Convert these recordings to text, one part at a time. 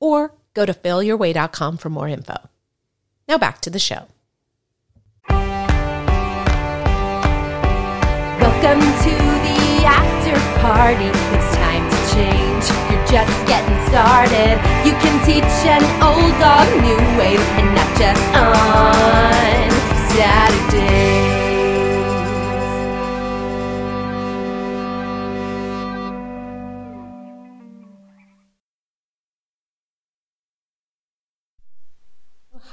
or go to failyourway.com for more info. Now back to the show. Welcome to the after party. It's time to change. You're just getting started. You can teach an old dog new ways and not just on Saturdays.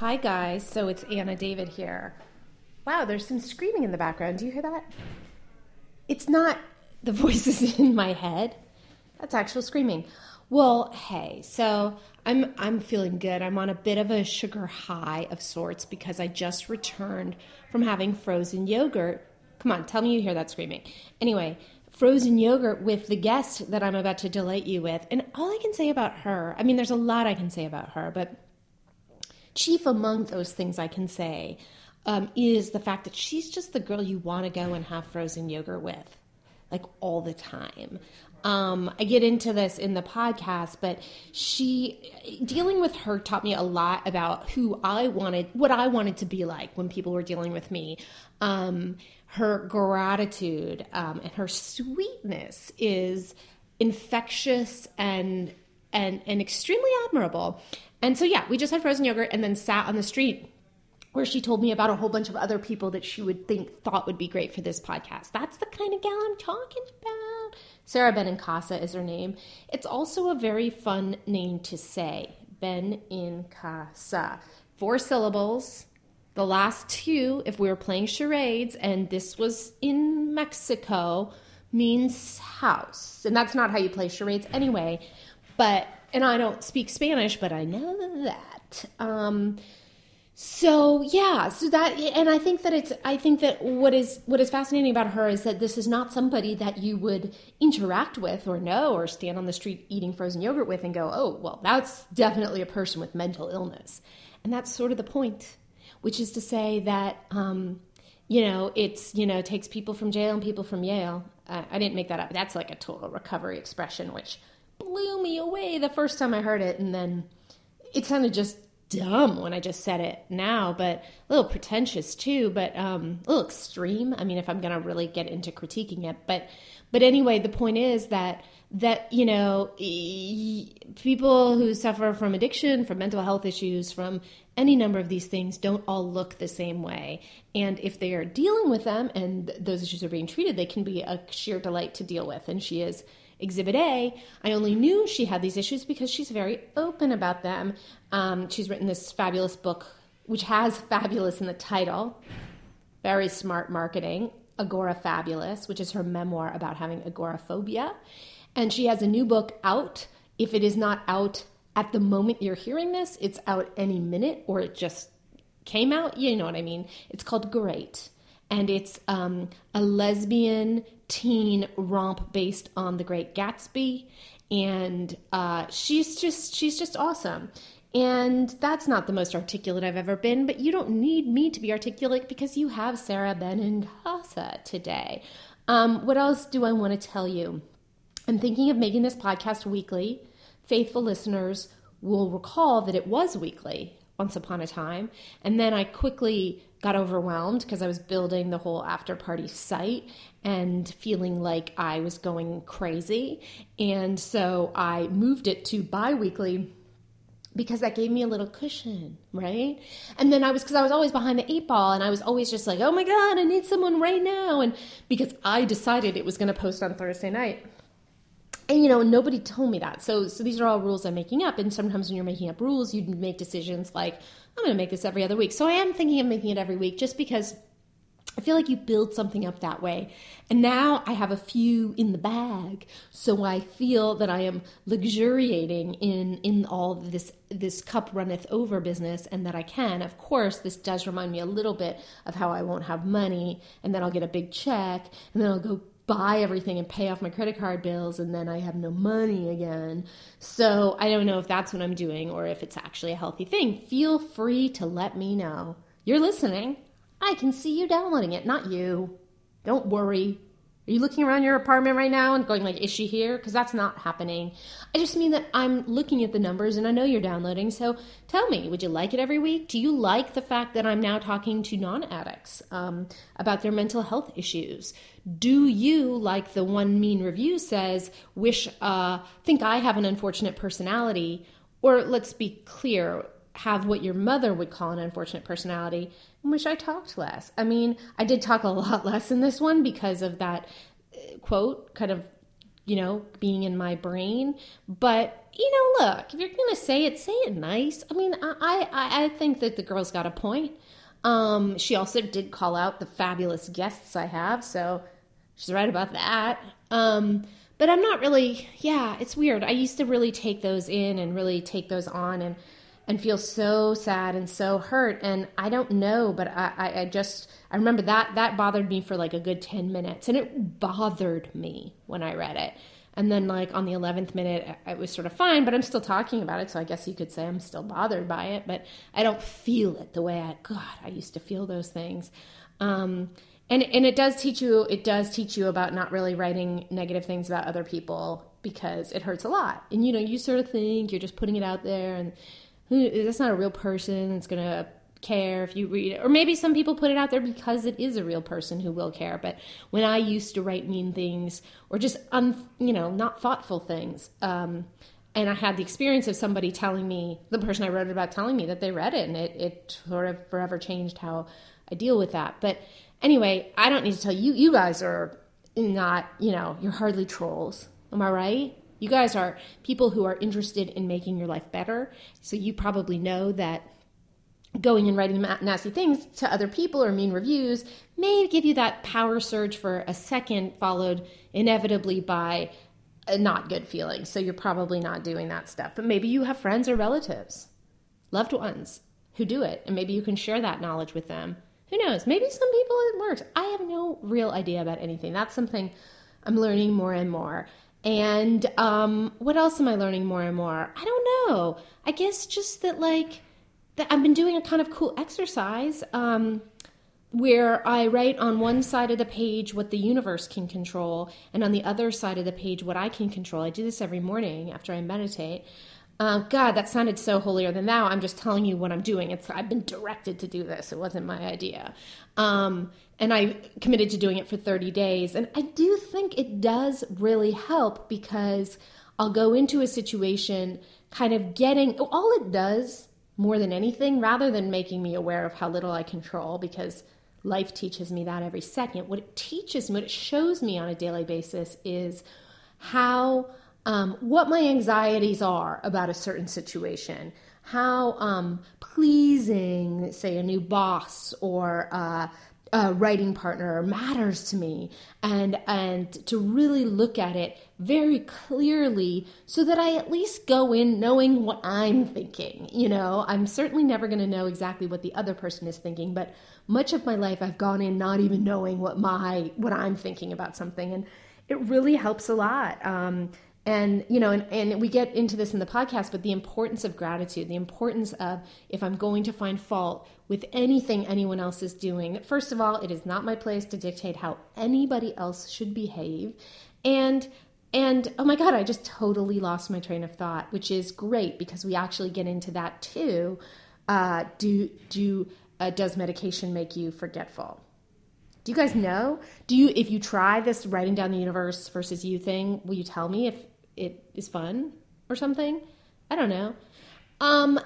Hi, guys. So it's Anna David here. Wow, there's some screaming in the background. Do you hear that? It's not the voices in my head. That's actual screaming. Well, hey, so I'm I'm feeling good. I'm on a bit of a sugar high of sorts because I just returned from having frozen yogurt. Come on, tell me you hear that screaming. Anyway, frozen yogurt with the guest that I'm about to delight you with. And all I can say about her, I mean there's a lot I can say about her, but chief among those things I can say um, is the fact that she's just the girl you want to go and have frozen yogurt with, like all the time. Um, I get into this in the podcast, but she dealing with her taught me a lot about who I wanted, what I wanted to be like when people were dealing with me. Um, her gratitude um, and her sweetness is infectious and and and extremely admirable. And so yeah, we just had frozen yogurt and then sat on the street where she told me about a whole bunch of other people that she would think thought would be great for this podcast. That's the kind of gal I'm talking about. Sarah Benincasa is her name. It's also a very fun name to say. Benincasa. Four syllables. The last two, if we were playing charades and this was in Mexico, means house. And that's not how you play charades anyway. But, and I don't speak Spanish, but I know that. Um, so yeah, so that and I think that it's I think that what is what is fascinating about her is that this is not somebody that you would interact with or know or stand on the street eating frozen yogurt with and go, "Oh, well, that's definitely a person with mental illness." And that's sort of the point, which is to say that um, you know, it's you know, takes people from jail and people from Yale. Uh, I didn't make that up. That's like a total recovery expression which blew me away the first time I heard it and then it sounded just dumb when I just said it now, but a little pretentious too, but um, a little extreme. I mean, if I'm to really get into critiquing it, but but anyway, the point is that that you know people who suffer from addiction, from mental health issues, from any number of these things don't all look the same way. And if they are dealing with them and those issues are being treated, they can be a sheer delight to deal with. And she is Exhibit A, I only knew she had these issues because she's very open about them. Um, she's written this fabulous book, which has fabulous in the title, very smart marketing, Agorafabulous, which is her memoir about having agoraphobia. And she has a new book out. If it is not out at the moment you're hearing this, it's out any minute or it just came out. You know what I mean? It's called Great. And it's um, a lesbian teen romp based on The Great Gatsby, and uh, she's just she's just awesome. And that's not the most articulate I've ever been, but you don't need me to be articulate because you have Sarah Benincasa today. Um, what else do I want to tell you? I'm thinking of making this podcast weekly. Faithful listeners will recall that it was weekly once upon a time. And then I quickly got overwhelmed because I was building the whole after party site and feeling like I was going crazy. And so I moved it to bi weekly because that gave me a little cushion, right? And then I was, because I was always behind the eight ball and I was always just like, oh my God, I need someone right now. And because I decided it was going to post on Thursday night and you know nobody told me that so so these are all rules i'm making up and sometimes when you're making up rules you make decisions like i'm going to make this every other week so i am thinking of making it every week just because I feel like you build something up that way. And now I have a few in the bag, so I feel that I am luxuriating in in all this this cup runneth over business and that I can. Of course, this does remind me a little bit of how I won't have money and then I'll get a big check and then I'll go buy everything and pay off my credit card bills and then I have no money again. So, I don't know if that's what I'm doing or if it's actually a healthy thing. Feel free to let me know. You're listening. I can see you downloading it, not you. Don't worry. Are you looking around your apartment right now and going like, is she here? Because that's not happening. I just mean that I'm looking at the numbers and I know you're downloading. So tell me, would you like it every week? Do you like the fact that I'm now talking to non-addicts um, about their mental health issues? Do you, like the one mean review says, wish, uh, think I have an unfortunate personality? Or let's be clear, have what your mother would call an unfortunate personality wish I talked less. I mean, I did talk a lot less in this one because of that uh, quote kind of, you know, being in my brain. But, you know, look, if you're going to say it, say it nice. I mean, I, I, I think that the girl's got a point. Um, she also did call out the fabulous guests I have, so she's right about that. Um, but I'm not really, yeah, it's weird. I used to really take those in and really take those on and and feel so sad and so hurt. And I don't know, but I, I, I, just, I remember that, that bothered me for like a good 10 minutes and it bothered me when I read it. And then like on the 11th minute, it was sort of fine, but I'm still talking about it. So I guess you could say I'm still bothered by it, but I don't feel it the way I, God, I used to feel those things. Um, and, and it does teach you, it does teach you about not really writing negative things about other people because it hurts a lot. And, you know, you sort of think you're just putting it out there and, who that's not a real person that's to care if you read it. Or maybe some people put it out there because it is a real person who will care but when i used to write mean things or just un, you know not thoughtful things um, and i had the experience of somebody telling me the person i wrote it about telling me that they read it and it, it sort of forever changed how i deal with that. But anyway i don't need to tell you you guys are not you know you're hardly trolls. Am i right you guys are people who are interested in making your life better. So you probably know that going and writing nasty things to other people or mean reviews may give you that power surge for a second, followed inevitably by a not good feeling. So you're probably not doing that stuff. But maybe you have friends or relatives, loved ones who do it, and maybe you can share that knowledge with them. Who knows? Maybe some people it works. I have no real idea about anything. That's something I'm learning more and more. And um, what else am I learning more and more? I don't know. I guess just that, like, that I've been doing a kind of cool exercise um, where I write on one side of the page what the universe can control, and on the other side of the page what I can control. I do this every morning after I meditate. Uh, God, that sounded so holier than thou. I'm just telling you what I'm doing. It's I've been directed to do this. It wasn't my idea. Um, and I committed to doing it for 30 days. And I do think it does really help because I'll go into a situation kind of getting all it does more than anything, rather than making me aware of how little I control, because life teaches me that every second. What it teaches me, what it shows me on a daily basis is how, um, what my anxieties are about a certain situation, how um, pleasing, say, a new boss or uh, a writing partner matters to me. And and to really look at it very clearly so that I at least go in knowing what I'm thinking you know? I'm certainly never going to know exactly what the other person is thinking but much of my life I've gone in not even knowing what my what I'm thinking about something. And it really helps a lot. Um, and you know and, and we get into this in the podcast but the importance of gratitude the importance of if i'm going to find fault with anything anyone else is doing. First of all it is not my place to dictate how anybody else should behave. And and oh my god i just totally lost my train of thought which is great because we actually get into that too. Uh, do do uh, does medication make you forgetful? Do you guys know? Do you if you try this writing down the universe versus you thing will you tell me if it is fun or something. I don't know. Um,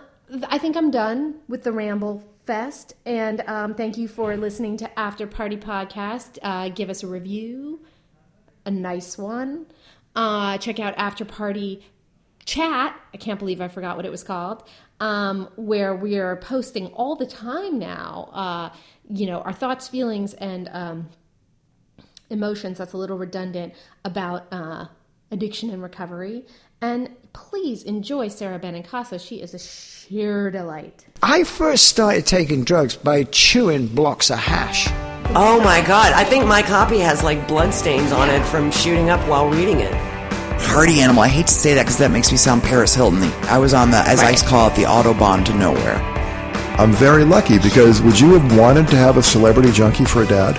I think I'm done with the ramble fest, and um, thank you for listening to After Party Podcast. Uh, give us a review, a nice one. Uh, check out After Party chat. I can't believe I forgot what it was called. Um, where we are posting all the time now. Uh, you know, our thoughts, feelings, and um, emotions. That's a little redundant about uh, addiction and recovery. And please enjoy Sarah Benincasa. She is a sheer delight. I first started taking drugs by chewing blocks of hash. Oh my god, I think my copy has like bloodstains on it from shooting up while reading it. Party animal. I hate to say that because that makes me sound Paris Hilton. I was on the, as I call it, the autobahn to nowhere. I'm very lucky because would you have wanted to have a celebrity junkie for a dad?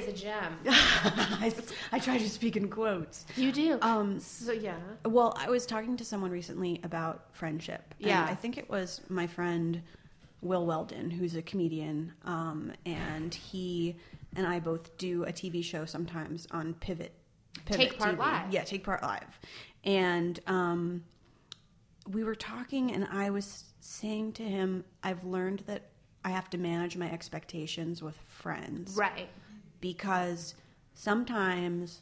Say is a gem. I, I try to speak in quotes. You do. Um, so yeah. Well, I was talking to someone recently about friendship. and Yeah. I think it was my friend Will Weldon, who's a comedian, um, and he and I both do a TV show sometimes on Pivot. Pivot Take Part TV. Live. Yeah, Take Part Live. And um, we were talking, and I was saying to him, I've learned that I have to manage my expectations with friends Right. Because sometimes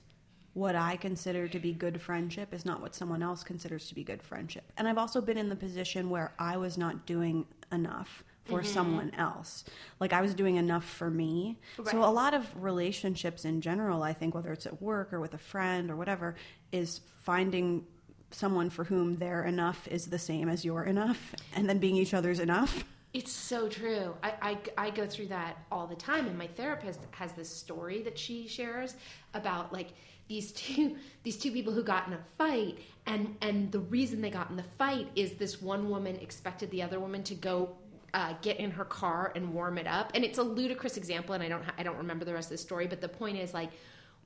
what I consider to be good friendship is not what someone else considers to be good friendship. And I've also been in the position where I was not doing enough for mm-hmm. someone else. Like I was doing enough for me. So a lot of relationships in general, I think whether it's at work or with a friend or whatever, is finding someone for whom their enough is the same as your enough and then being each other's enough. It's so true. I, I, I go through that all the time, and my therapist has this story that she shares about like these two these two people who got in a fight, and and the reason they got in the fight is this one woman expected the other woman to go. Uh, get in her car and warm it up, and it's a ludicrous example, and I don't I don't remember the rest of the story, but the point is like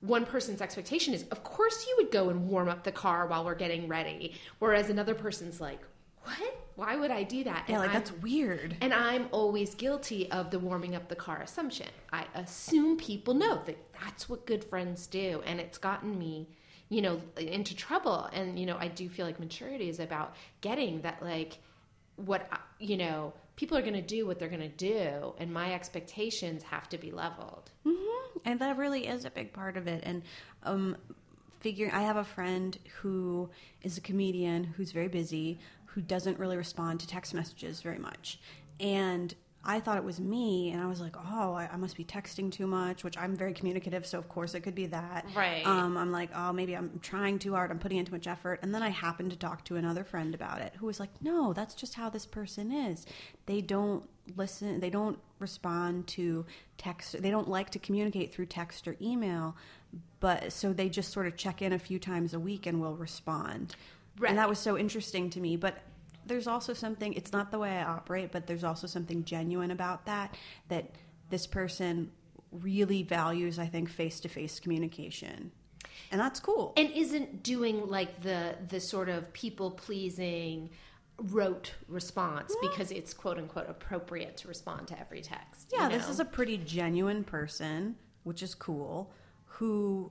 one person's expectation is, of course, you would go and warm up the car while we're getting ready, whereas another person's like, what? Why would I do that? Yeah, And like I'm- that's weird. and I'm always guilty of the warming up the car assumption. I assume people know that that's what good friends do, and it's gotten me, you know, into trouble. And you know, I do feel like maturity is about getting that, like, what you know, people are going to do what they're going to do, and my expectations have to be leveled. Hmm. and that really is a big part of it and um figuring i have a friend who is a comedian who's very busy who doesn't really respond to text messages very much. And i thought it was me and i was like oh i, I must be texting too much which i'm very communicative so of course it could be that. Right. um, i'm like oh maybe i'm trying too hard i'm putting in too much effort and then i happened to talk to another friend about it who was like no that's just how this person is. They don't listen they don't respond to text they don't like to communicate through text or email but so they just sort of check in a few times a week and will respond Right. and that was so interesting to me but there's also something it's not the way i operate but there's also something genuine about that that this person really values i think face-to-face communication and that's cool and isn't doing like the the sort of people pleasing rote response because it's quote unquote appropriate to respond to every text. you yeah this is a pretty genuine person which is cool who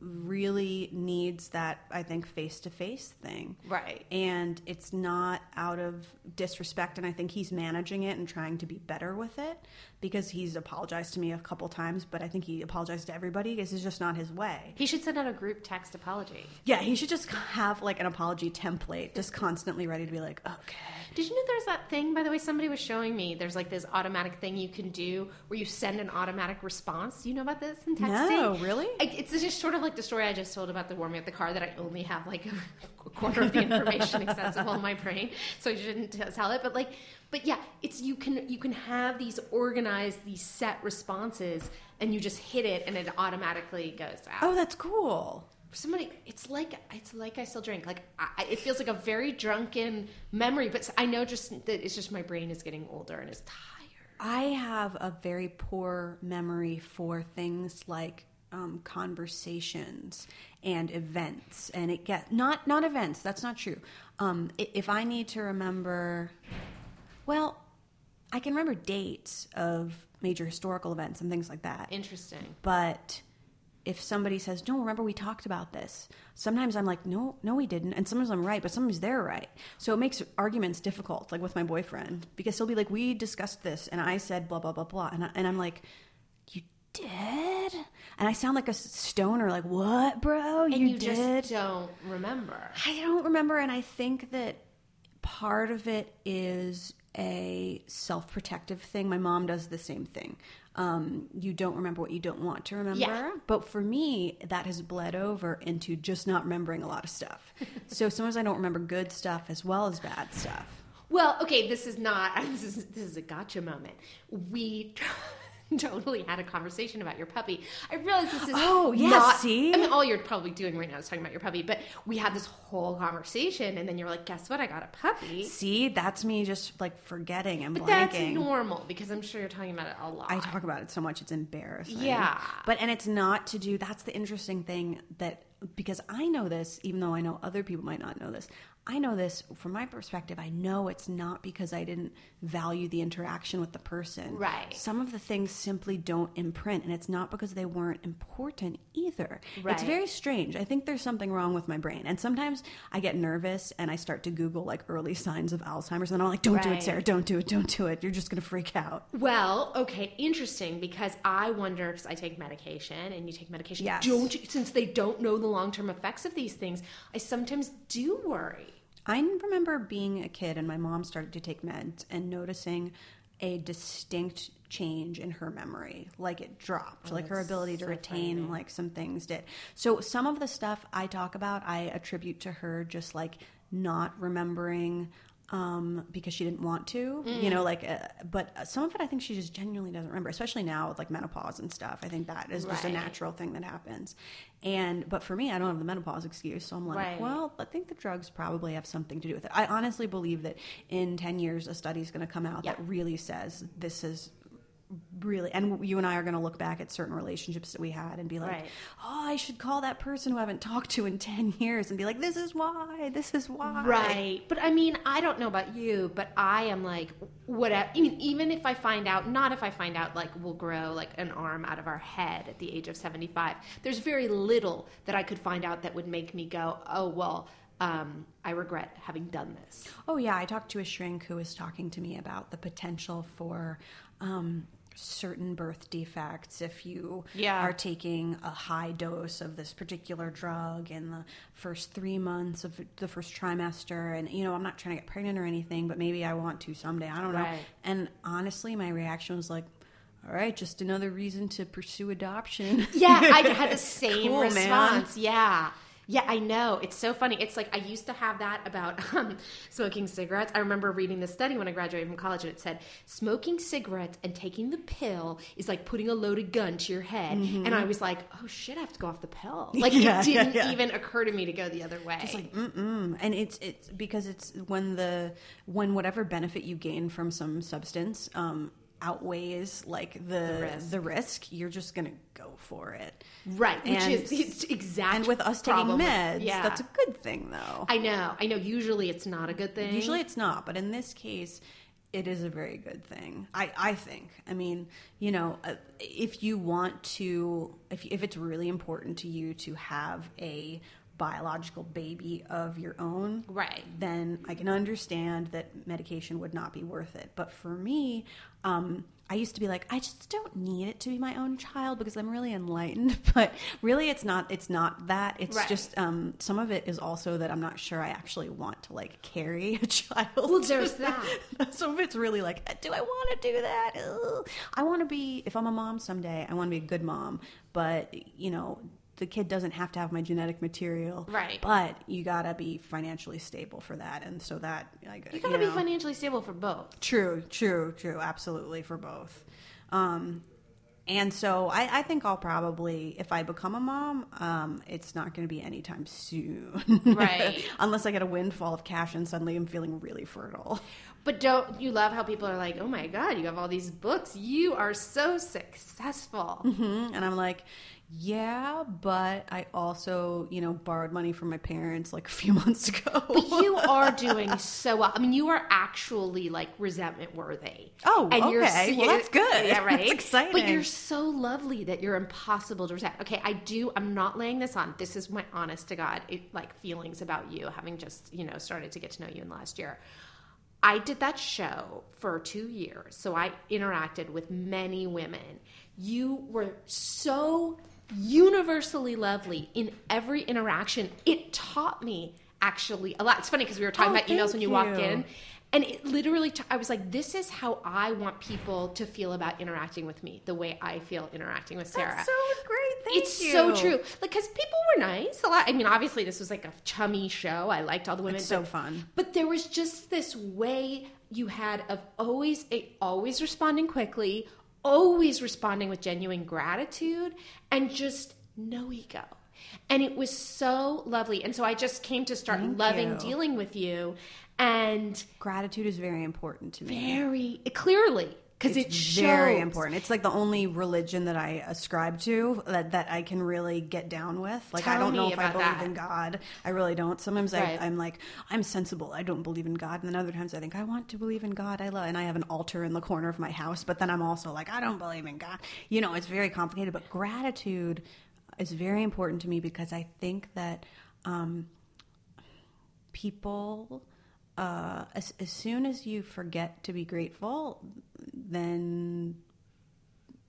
really needs that i think face-to-face thing Right. and it's not out of disrespect and i think he's managing it and trying to be better with it because he's apologized to me a couple times but i think he apologized to everybody this is just not his way He should send out a group text apology. yeah he should just have like an apology template just constantly ready to be like okay Did you know there's that thing, by the way, somebody was showing me? There's like this automatic thing you can do where you send an automatic response. Do you know about this in texting? No, really? It's just sort of like the story I just told about the warming up the car that I only have like a quarter of the information accessible in my brain, so I shouldn't tell it. But like, but yeah, it's you can you can have these organized, these set responses, and you just hit it, and it automatically goes out. Oh that's cool. Somebody it's like it's like i still drink. Like I, it feels like a very drunken memory but i know just that it's just my brain is getting older and is tired. I have a very poor memory for things like um, conversations and events, and it get not not events. That's not true. Um, if I need to remember, well, I can remember dates of major historical events and things like that. interesting But if somebody says, "No, remember we talked about this." Sometimes I'm like, "No, no, we didn't," and sometimes I'm right, but sometimes they're right. So it makes arguments difficult, like with my boyfriend, because he'll be like, "We discussed this," and I said blah blah blah blah, and I, and I'm like, "You did?" And I sound like a stoner, like, "What, bro? And you, you did?" just don't remember. I don't remember, and I think that part of it is a self-protective thing. My mom does the same thing. Um, you don't remember what you don't want to remember, Yeah. but for me, that has bled over into just not remembering a lot of stuff. so sometimes I don't remember good stuff as well as bad stuff. Well, okay, this is not. This is this is a gotcha moment. We totally had a conversation about your puppy. I realize this is Oh, yeah, not- see? I mean, all you're probably doing right now is talking about your puppy, but we had this whole conversation, and then you're like, "Guess what? I got a puppy." See, that's me just like forgetting and But blanking. that's normal because I'm sure you're talking about it a lot. I talk about it so much it's embarrassing. Yeah. But and it's not to do that's the interesting thing that because I know this even though I know other people might not know this. I know this from my perspective. I know it's not because I didn't value the interaction with the person. Right. Some of the things simply don't imprint and it's not because they weren't important either. Right. It's very strange. I think there's something wrong with my brain. And sometimes I get nervous and I start to google like early signs of Alzheimer's and I'm like don't do it Sarah, don't do it, don't do it. You're just going to freak out. Well, okay, interesting because I wonder because I take medication and you take medication. Yes. Don't since they don't know the long term effects of these things, I sometimes do worry. I remember being a kid and my mom started to take meds and noticing a distinct change in her memory. Like it dropped, oh, like her ability to retain like some things did. So some of the stuff I talk about, I attribute to her just like not remembering um because she didn't want to you know like uh, but some of it i think she just genuinely doesn't remember especially now with like menopause and stuff. I think that is just a natural thing that happens. And but for me i don't have the menopause excuse so i'm like Right. well I think the drugs probably have something to do with it. I honestly believe that in 10 years, a study is going to come out that really says this is really, and you and I are going to look back at certain relationships that we had and be like, Right. oh, I should call that person who I haven't talked to in 10 years and be like, this is why, this is why. Right. But I mean, I don't know about you, but I am like, whatever. Even, even if I find out, not if I find out, like, we'll grow like an arm out of our head at the age of 75, there's very little that I could find out that would make me go, oh, well, um, I regret having done this. Oh yeah, I talked to a shrink who was talking to me about the potential for um, certain birth defects if you Yeah. are taking a high dose of this particular drug in the first three months of the first trimester. And you know, I'm not trying to get pregnant or anything, but maybe I want to someday. I don't know. And honestly, my reaction was like. All right, just another reason to pursue adoption. Yeah, I had the same Cool, man. response. Yeah. Yeah, I know. It's so funny. It's like I used to have that about um, smoking cigarettes. I remember reading this study when I graduated from college, and it said smoking cigarettes and taking the pill is like putting a loaded gun to your head. And I was like, oh shit, I have to go off the pill. Like Mm-hmm. Yeah, it didn't yeah. even occur to me to go the other way. It's like mm-mm. and it's it's because it's when the when whatever benefit you gain from some substance um outweighs like the the risk, risk. you're just gonna go for it right, which is it's exact. and with us taking with- meds yeah. that's a good thing though I know. I know. Usually, it's not a good thing. usually it's not but in this case it is a very good thing i i think i mean you know uh, if you want to if if it's really important to you to have a biological baby of your own Right. then i can understand that medication would not be worth it but for me um I used to be like, I just don't need it to be my own child because I'm really enlightened. But really, it's not. It's not that. It's Right. just um, some of it is also that I'm not sure I actually want to like carry a child. Well, there's that. Some of it's really like, do I want to do that? Ugh. I want to be, if I'm a mom someday, I want to be a good mom. But, you know, the kid doesn't have to have my genetic material. Right. But you got to be financially stable for that. And so that, like, You gotta be know. financially stable for both. True, true, true. Absolutely for both. Um, and so I, I think I'll probably, if I become a mom, um, it's not going to be anytime soon. Right. Unless I get a windfall of cash and suddenly I'm feeling really fertile. But don't you love how people are like, oh my God, you have all these books. You are so successful. Mhm. And I'm like, Yeah, but I also, you know, borrowed money from my parents like a few months ago. But you are doing so well. I mean, you are actually like resentment worthy. Oh, and you're okay. Well, that's good. Yeah, right. That's exciting. But you're so lovely that you're impossible to resent. Okay, I do. I'm not laying this on. This is my honest to God it, like feelings about you, having just you know started to get to know you in the last year. I did that show for two years, so I interacted with many women. You were so universally lovely in every interaction. It taught me actually a lot. It's funny because we were talking Oh, about emails when you, you. walked in. And it literally, t- I was like, this is how I want people to feel about interacting with me, the way I feel interacting with Sarah. That's so great. Thank you. it's you. so true. Like, because people were nice. A lot. I mean, obviously, this was like a chummy show. I liked all the women. It's so but- fun. But there was just this way you had of always, always responding quickly, always responding with genuine gratitude, and just no ego. And it was so lovely. And so I just came to start Thank loving you. dealing with you. And Gratitude is very important to me. very clearly, because it it's very important. It's like the only religion that I ascribe to that, that I can really get down with. Like I don't know if I believe that. in God. I really don't. Sometimes Right. I, I'm like I'm sensible. I don't believe in God, and then other times I think I want to believe in God. I love, and I have an altar in the corner of my house. But then I'm also like I don't believe in God. You know, it's very complicated. But gratitude is very important to me because I think that. Um, people uh, as, as soon as you forget to be grateful then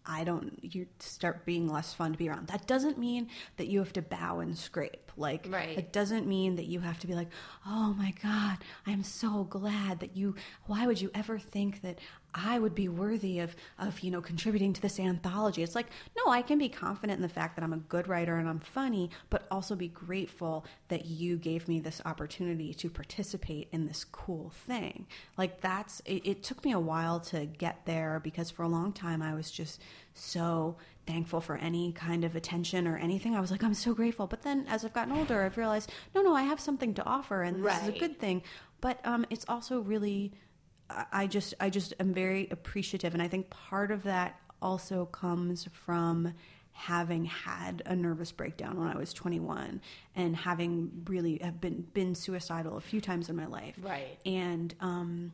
I don't, you start being less fun to be around. That doesn't mean that you have to bow and scrape. Like, Right. it doesn't mean that you have to be like, oh my God, I'm so glad that you, why would you ever think that I would be worthy of, of, you know, contributing to this anthology? It's like, no, I can be confident in the fact that I'm a good writer and I'm funny, but also be grateful that you gave me this opportunity to participate in this cool thing. Like, that's, it, it took me a while to get there because for a long time I was just so thankful for any kind of attention or anything. I was like, I'm so grateful. But then as I've gotten older, I've realized, no, no, I have something to offer and this is a good thing. But um, it's also really, I just, I just am very appreciative. And I think part of that also comes from having had a nervous breakdown when I was 21 and having really have been, been suicidal a few times in my life. Right. And, um,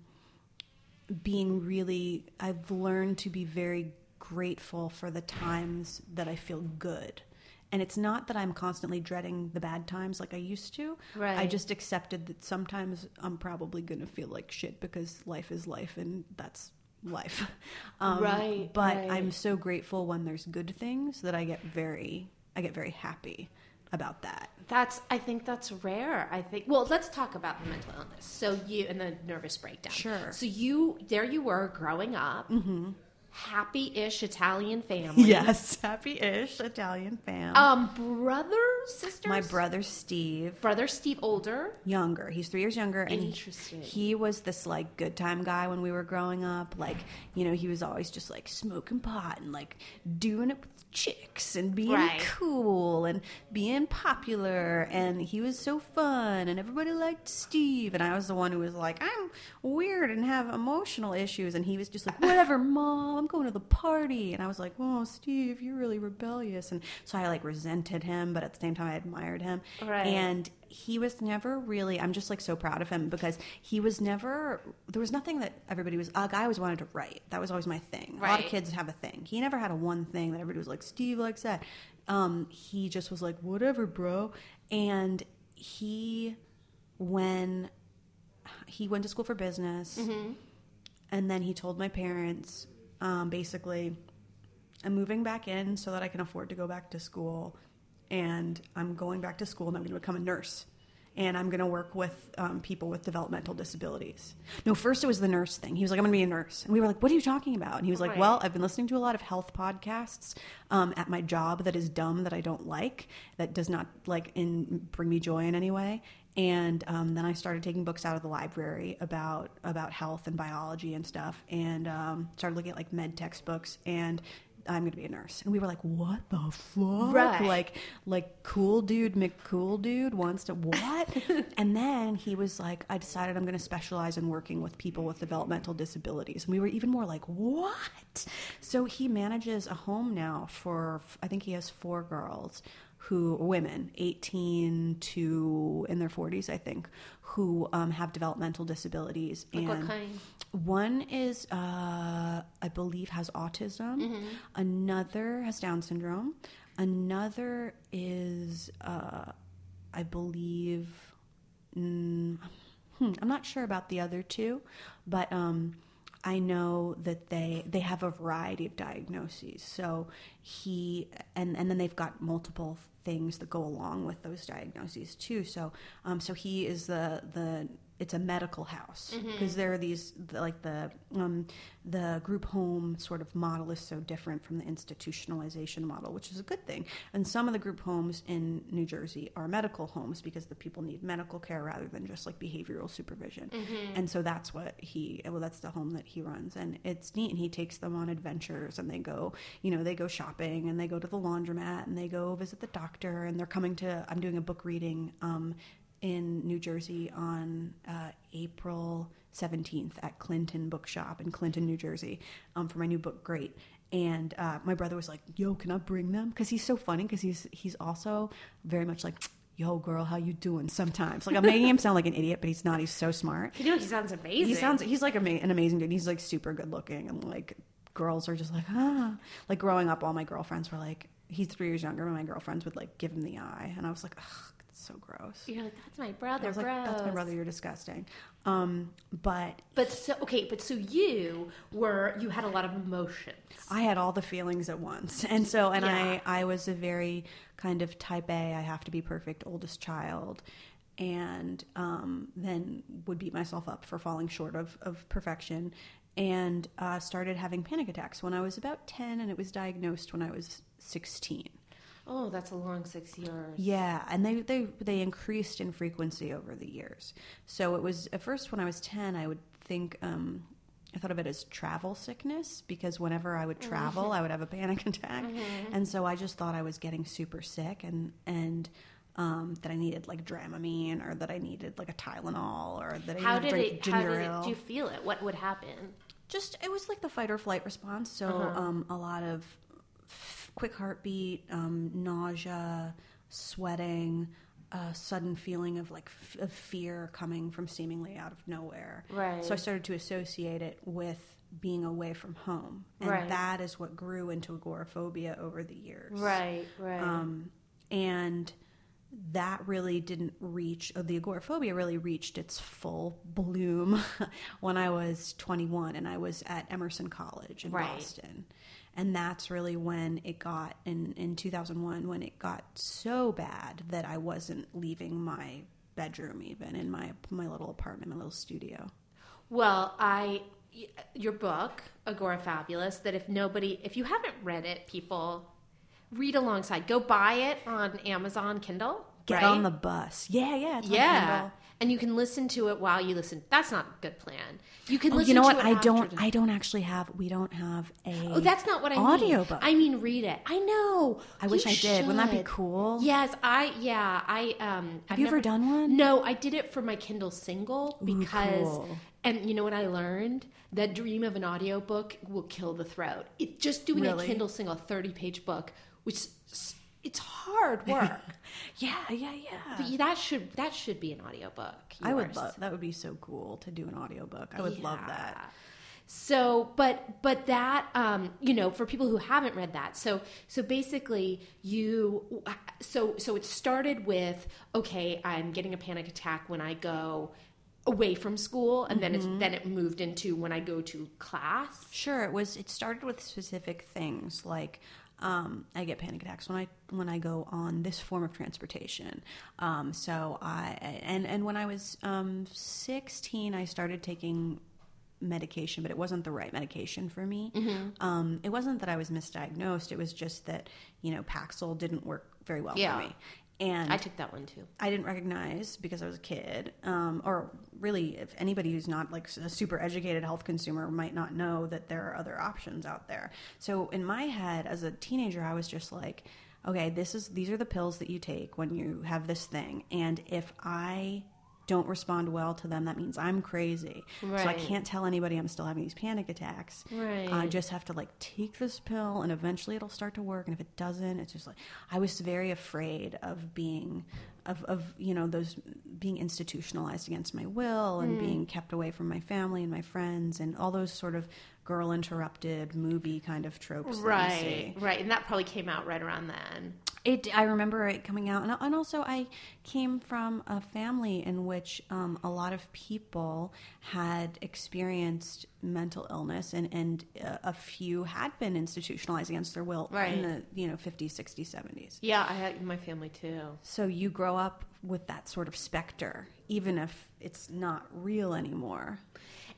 being really I've learned to be very grateful for the times that I feel good. And it's not that I'm constantly dreading the bad times like I used to. Right. I just accepted that sometimes I'm probably going to feel like shit because life is life and that's life. Um, Right, But right. I'm so grateful when there's good things that I get very I get very happy about that. That's I think that's rare. I think well, let's talk about the mental illness. So you and the nervous breakdown. Sure. So you there you were growing up. Happy-ish Italian family. Yes, happy-ish Italian fam. Um brothers, sisters? My brother Steve brother Steve older. younger. He's three years younger, and Interesting. he was this like good time guy when we were growing up. Like you know, he was always just like smoking pot and like doing it with chicks and being Right. cool and being popular. And he was so fun, and everybody liked Steve. And I was the one who was like, I'm weird and have emotional issues, and he was just like, whatever, mom, I'm going to the party. And I was like, oh, Steve, you're really rebellious. And so I like resented him, but at the same time, I admired him. Right. And he was never really i'm just like so proud of him because he was never there was nothing that everybody was like i always wanted to write. That was always my thing. A lot of kids have a thing. He never had a one thing that everybody was like steve likes that. Um, he just was like whatever bro. And he when he went to school for business and then he told my parents um, basically I'm moving back in so that I can afford to go back to school. And I'm going back to school and I'm going to become a nurse. And I'm going to work with um, people with developmental disabilities. No, first it was the nurse thing. He was like, I'm going to be a nurse. And we were like, what are you talking about? And he was like, Right. well, I've been listening to a lot of health podcasts um, at my job that is dumb, that I don't like, that does not like in, bring me joy in any way. And um, then I started taking books out of the library about about health and biology and stuff, and um, started looking at like med textbooks. And I'm going to be a nurse. And we were like, what the fuck? Right. Like, like cool dude, McCool dude wants to what? and then he was like, I decided I'm going to specialize in working with people with developmental disabilities. And we were even more like, what? So he manages a home now for I think he has four girls who women 18 to in their 40s I think who um, have developmental disabilities Like what and kind? one is uh, I believe has autism Mm-hmm. another has Down syndrome another is uh, I believe mm, hmm, I'm not sure about the other two, but um, I know that they they have a variety of diagnoses. So he and and then they've got multiple things that go along with those diagnoses too. So um, so he is the the it's a medical house because there are these like the um, the group home sort of model is so different from the institutionalization model, which is a good thing. And some of the group homes in New Jersey are medical homes because the people need medical care rather than just like behavioral supervision. And so that's what he well that's the home that he runs, and it's neat. And he takes them on adventures, and they go you know they go shopping, and they go to the laundromat, and they go visit the doctor, and they're coming to. I'm doing a book reading. Um, in New Jersey on uh, April 17th at Clinton Bookshop in Clinton, New Jersey, um, for my new book, Great. And uh, my brother was like, "Yo, can I bring them?" Because he's so funny. Because he's he's also very much like, "Yo, girl, how you doing?" Sometimes, like I'm making him sound like an idiot, but he's not. He's so smart. You know, he sounds amazing. He sounds he's like ama- an amazing dude. He's like super good looking and like girls are just like ah. Like growing up, all my girlfriends were like, he's three years younger, but my girlfriends would like give him the eye, and I was like, so gross. You're like, that's my brother. I was like, that's my brother. You're disgusting. Um, but But so okay, but so you were you had a lot of emotions. I had all the feelings at once, and so and Yeah. I I was a very kind of type A. I have to be perfect, oldest child, and um, then would beat myself up for falling short of of perfection, and uh, started having panic attacks when I was about ten, and it was diagnosed when I was sixteen. Oh, that's a long six years. Yeah, and they, they they increased in frequency over the years. So it was at first when I was ten, I would think um, I thought of it as travel sickness because whenever I would travel, I would have a panic attack, and so I just thought I was getting super sick and and. Um, that I needed like Dramamine, or that I needed like a Tylenol, or that I How needed did it? How did it, do you feel it? What would happen? just it was like the fight or flight response so Uh-huh. um, a lot of quick heartbeat um, nausea sweating a sudden feeling of like f- of fear coming from seemingly out of nowhere Right. so i started to associate it with being away from home and Right. that is what grew into agoraphobia over the years Right, right. um, and that really didn't reach uh, the agoraphobia really reached its full bloom when I was 21 and I was at Emerson College in Right. Boston. And that's really when it got in in 2001 when it got so bad that I wasn't leaving my bedroom even in my my little apartment, my little studio. Well, I your book Agorafabulous That if nobody, if you haven't read it, people read alongside. Go buy it on Amazon Kindle. Get right? on the bus. Yeah, yeah, yeah. And you can listen to it while you listen. That's not a good plan. You can Oh, listen. you know what? I don't. I don't actually have. We don't have a. Oh, that's not what I mean. audiobook. I mean, read it. I know. I wish I did. Wouldn't that be cool? Yes, I. Yeah, I. Um, Have you ever done one? No, I did it for my Kindle single because. cool. And you know what I learned? That dream of an audiobook will kill the throat. It, just doing Really? a Kindle single, thirty-page book, which it's hard work. Yeah, yeah, yeah. but that should that should be an audiobook. I would love. That would be so cool to do an audiobook. I would love that. So, but but that um, you know, for people who haven't read that, so so basically, you so so it started with okay, I'm getting a panic attack when I go away from school, and then it's Mm-hmm. then it moved into when I go to class. Sure, it was. It started with specific things like um, I get panic attacks when I when I go on this form of transportation. Um, so I and and when I was um, sixteen, I started taking medication, but it wasn't the right medication for me. Um, it wasn't that I was misdiagnosed; it was just that you know Paxil didn't work very well Yeah. for me. And I took that one too. I didn't recognize because I was a kid, um, or really, if anybody who's not like a super educated health consumer might not know that there are other options out there. So in my head, as a teenager, I was just like, okay, this is these are the pills that you take when you have this thing, and if I don't respond well to them, that means I'm crazy. So I can't tell anybody I'm still having these panic attacks. Right. I just have to like take this pill and eventually it'll start to work. And if it doesn't, it's just like I was very afraid of being of, of you know those being institutionalized against my will and Hmm. being kept away from my family and my friends and all those sort of girl interrupted movie kind of tropes. Right, right, and that probably came out right around then. It. I remember it coming out, and, and also I came from a family in which um, a lot of people had experienced mental illness, and and uh, a few had been institutionalized against their will Right. in the you know fifties, sixties, seventies. Yeah, I had my family too. So you grow up with that sort of specter, even if it's not real anymore.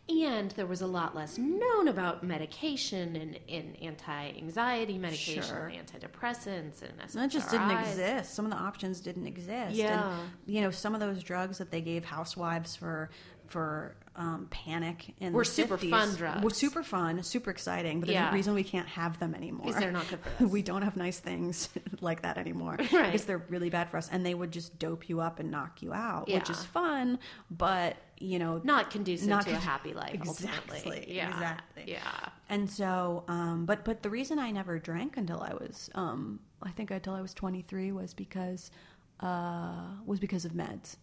And there was a lot less known about medication and, and anti-anxiety medication, Sure. and antidepressants, and SSRIs. That just didn't exist. Some of the options didn't exist. Yeah. And, you know, some of those drugs that they gave housewives for for um, panic in Were super 50s fun drugs. Were super fun, super exciting. But there's Yeah. a reason we can't have them anymore. 'Cause they're not good for us. we don't have nice things like that anymore. Right. Because they're really bad for us. And they would just dope you up and knock you out, which is fun, but, you know, Not conducive Not to a happy life. Exactly. Ultimately. Yeah. Exactly. Yeah. And so, um, but but the reason I never drank until I was, um, I think until I was 23 was because uh, was because of meds,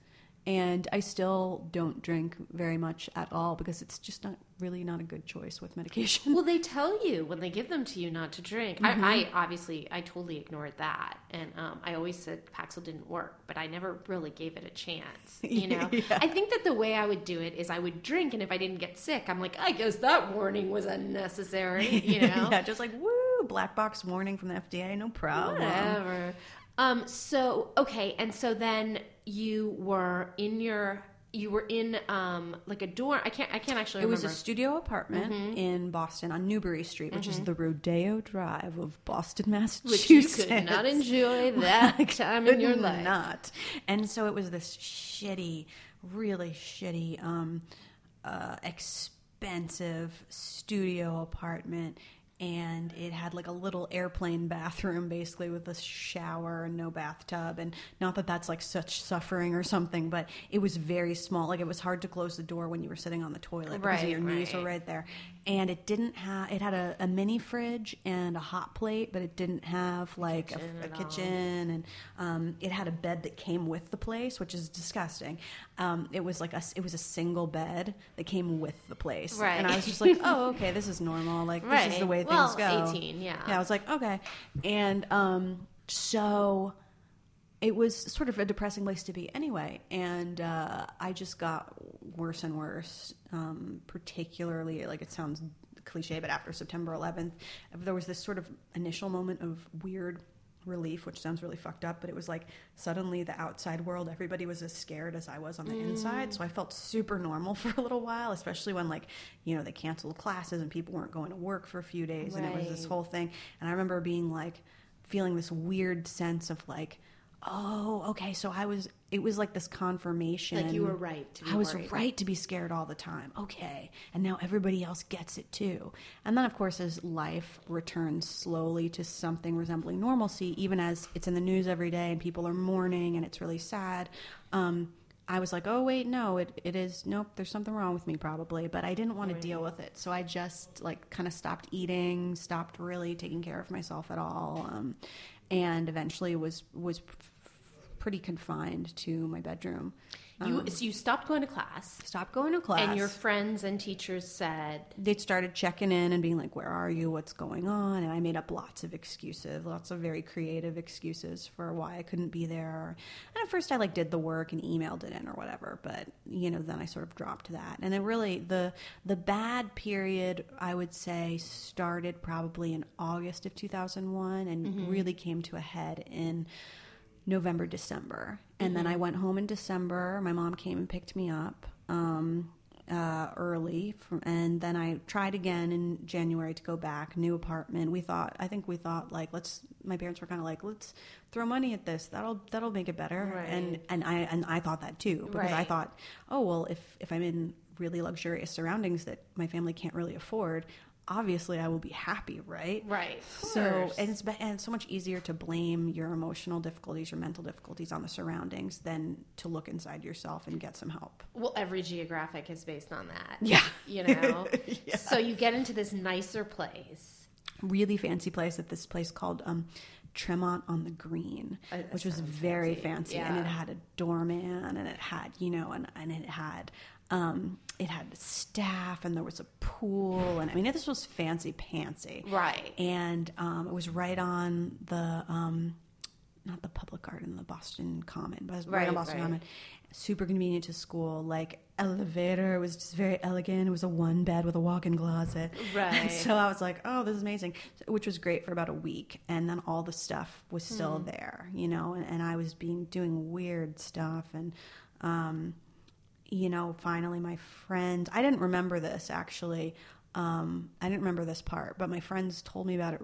and I still don't drink very much at all because it's just not really not a good choice with medication. Well, they tell you when they give them to you not to drink. Mm-hmm. I, I obviously, I totally ignored that, and um, I always said Paxil didn't work, but I never really gave it a chance. You know, I think that the way I would do it is I would drink, and if I didn't get sick, I'm like, I guess that warning was unnecessary. You know, yeah, just like woo, black box warning from the FDA, no problem. whatever. Um. So okay, and so then you were in your. You were in um like a dorm. I can't. I can't actually It was a studio apartment in Boston on Newbury Street, which is the Rodeo Drive of Boston, which Massachusetts. you could not enjoy that time in your life. Not. And so it was this shitty, really shitty, um, uh, expensive studio apartment. And it had like a little airplane bathroom, basically with a shower and no bathtub. And not that that's like such suffering or something, but it was very small. Like it was hard to close the door when you were sitting on the toilet because Right, your knees were right. right there. And it didn't have. It had a, a mini fridge and a hot plate, but it didn't have like a, a kitchen. And um, it had a bed that came with the place, which is disgusting. Um, it was like a it was a single bed that came with the place. Right. And I was just like, oh, okay, this is normal. Like this is the way Well, things go. 18, yeah. Yeah. I was like, okay. And um, so it was sort of a depressing place to be anyway. And uh, I just got worse and worse, um, particularly, like it sounds cliche, but after September 11th, there was this sort of initial moment of weird relief, which sounds really fucked up, but it was like suddenly the outside world, everybody was as scared as I was on the inside. So I felt super normal for a little while, especially when like, you know, they canceled classes and people weren't going to work for a few days and it was this whole thing. And I remember being like, feeling this weird sense of like, oh, okay, so I was, it was like this confirmation. Like you were right to be I was worried. right to be scared all the time. Okay. And now everybody else gets it too. And then, of course, as life returns slowly to something resembling normalcy, even as it's in the news every day and people are mourning and it's really sad, um, I was like, oh, wait, no, it, it is, nope, there's something wrong with me probably. But I didn't want to deal with it. So I just like kind of stopped eating, stopped really taking care of myself at all. Um, and eventually was, was pretty confined to my bedroom. You um, so you stopped going to class, Stopped going to class. and your friends and teachers said, they started checking in and being like, "Where are you? What's going on?" And I made up lots of excuses, lots of very creative excuses for why I couldn't be there. And at first, I like did the work and emailed it in or whatever, but you know, then I sort of dropped that. And it really the the bad period I would say started probably in August of 2001 and mm-hmm. really came to a head in November, December. And then I went home in December. My mom came and picked me up um, uh, early. From, and then I tried again in January to go back, new apartment. We thought, I think we thought, like, let's, my parents were kind of like, let's throw money at this. That'll, that'll make it better. Right. And, and I, and I thought that too, because I thought, oh, well, if, if I'm in really luxurious surroundings that my family can't really afford, obviously I will be happy, right? Right. So and it's and it's so much easier to blame your emotional difficulties, your mental difficulties on the surroundings than to look inside yourself and get some help. Well, every geographic is based on that. Yeah. You know? So you get into this nicer place. Really fancy place at this place called um, Tremont on the Green, Uh, which was very fancy. fancy, and it had a doorman, and it had you know, and, and it had um, it had staff, and there was a pool, and I mean, this was fancy pantsy, Right. And um, it was right on the um, not the public garden, the Boston Common, but was right, on Right, Boston right. Common. Super convenient to school, like elevator. It was just very elegant. It was a one bed with a walk-in closet. Right. And so I was like, oh, this is amazing, which was great for about a week. And then all the stuff was still Hmm. there, you know, and, and I was being doing weird stuff. And, um, you know, finally my friend, I didn't remember this actually. Um, I didn't remember this part, but my friends told me about it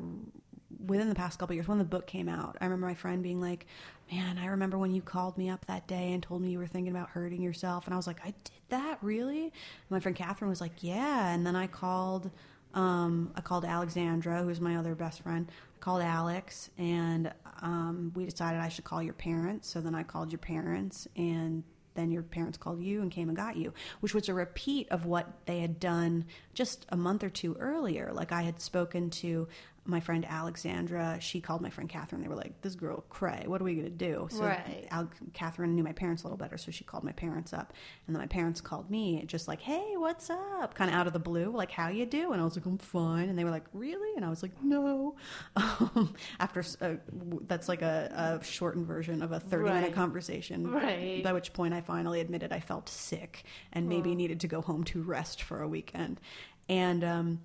within the past couple years when the book came out. I remember my friend being like, "Man, I remember when you called me up that day and told me you were thinking about hurting yourself." And I was like, "I did that, really?" And my friend Catherine was like, "Yeah." And then I called um, I called Alexandra, who's my other best friend. I called Alex, and um, we decided I should call your parents. So then I called your parents, and then your parents called you and came and got you, which was a repeat of what they had done just a month or two earlier. Like I had spoken to my friend Alexandra. She called my friend Catherine. They were like, "This girl cray. What are we gonna do?" So Right. Al- Catherine knew my parents a little better, so she called my parents up, and then my parents called me, just like, "Hey, what's up?" Kind of out of the blue, like, "How you do?" And I was like, "I'm fine," and they were like, "Really?" And I was like, "No." Um, after s- uh, that's like a, a shortened version of a 30 Right. minute conversation, Right. By which point I finally admitted I felt sick and maybe needed to go home to rest for a weekend, and. um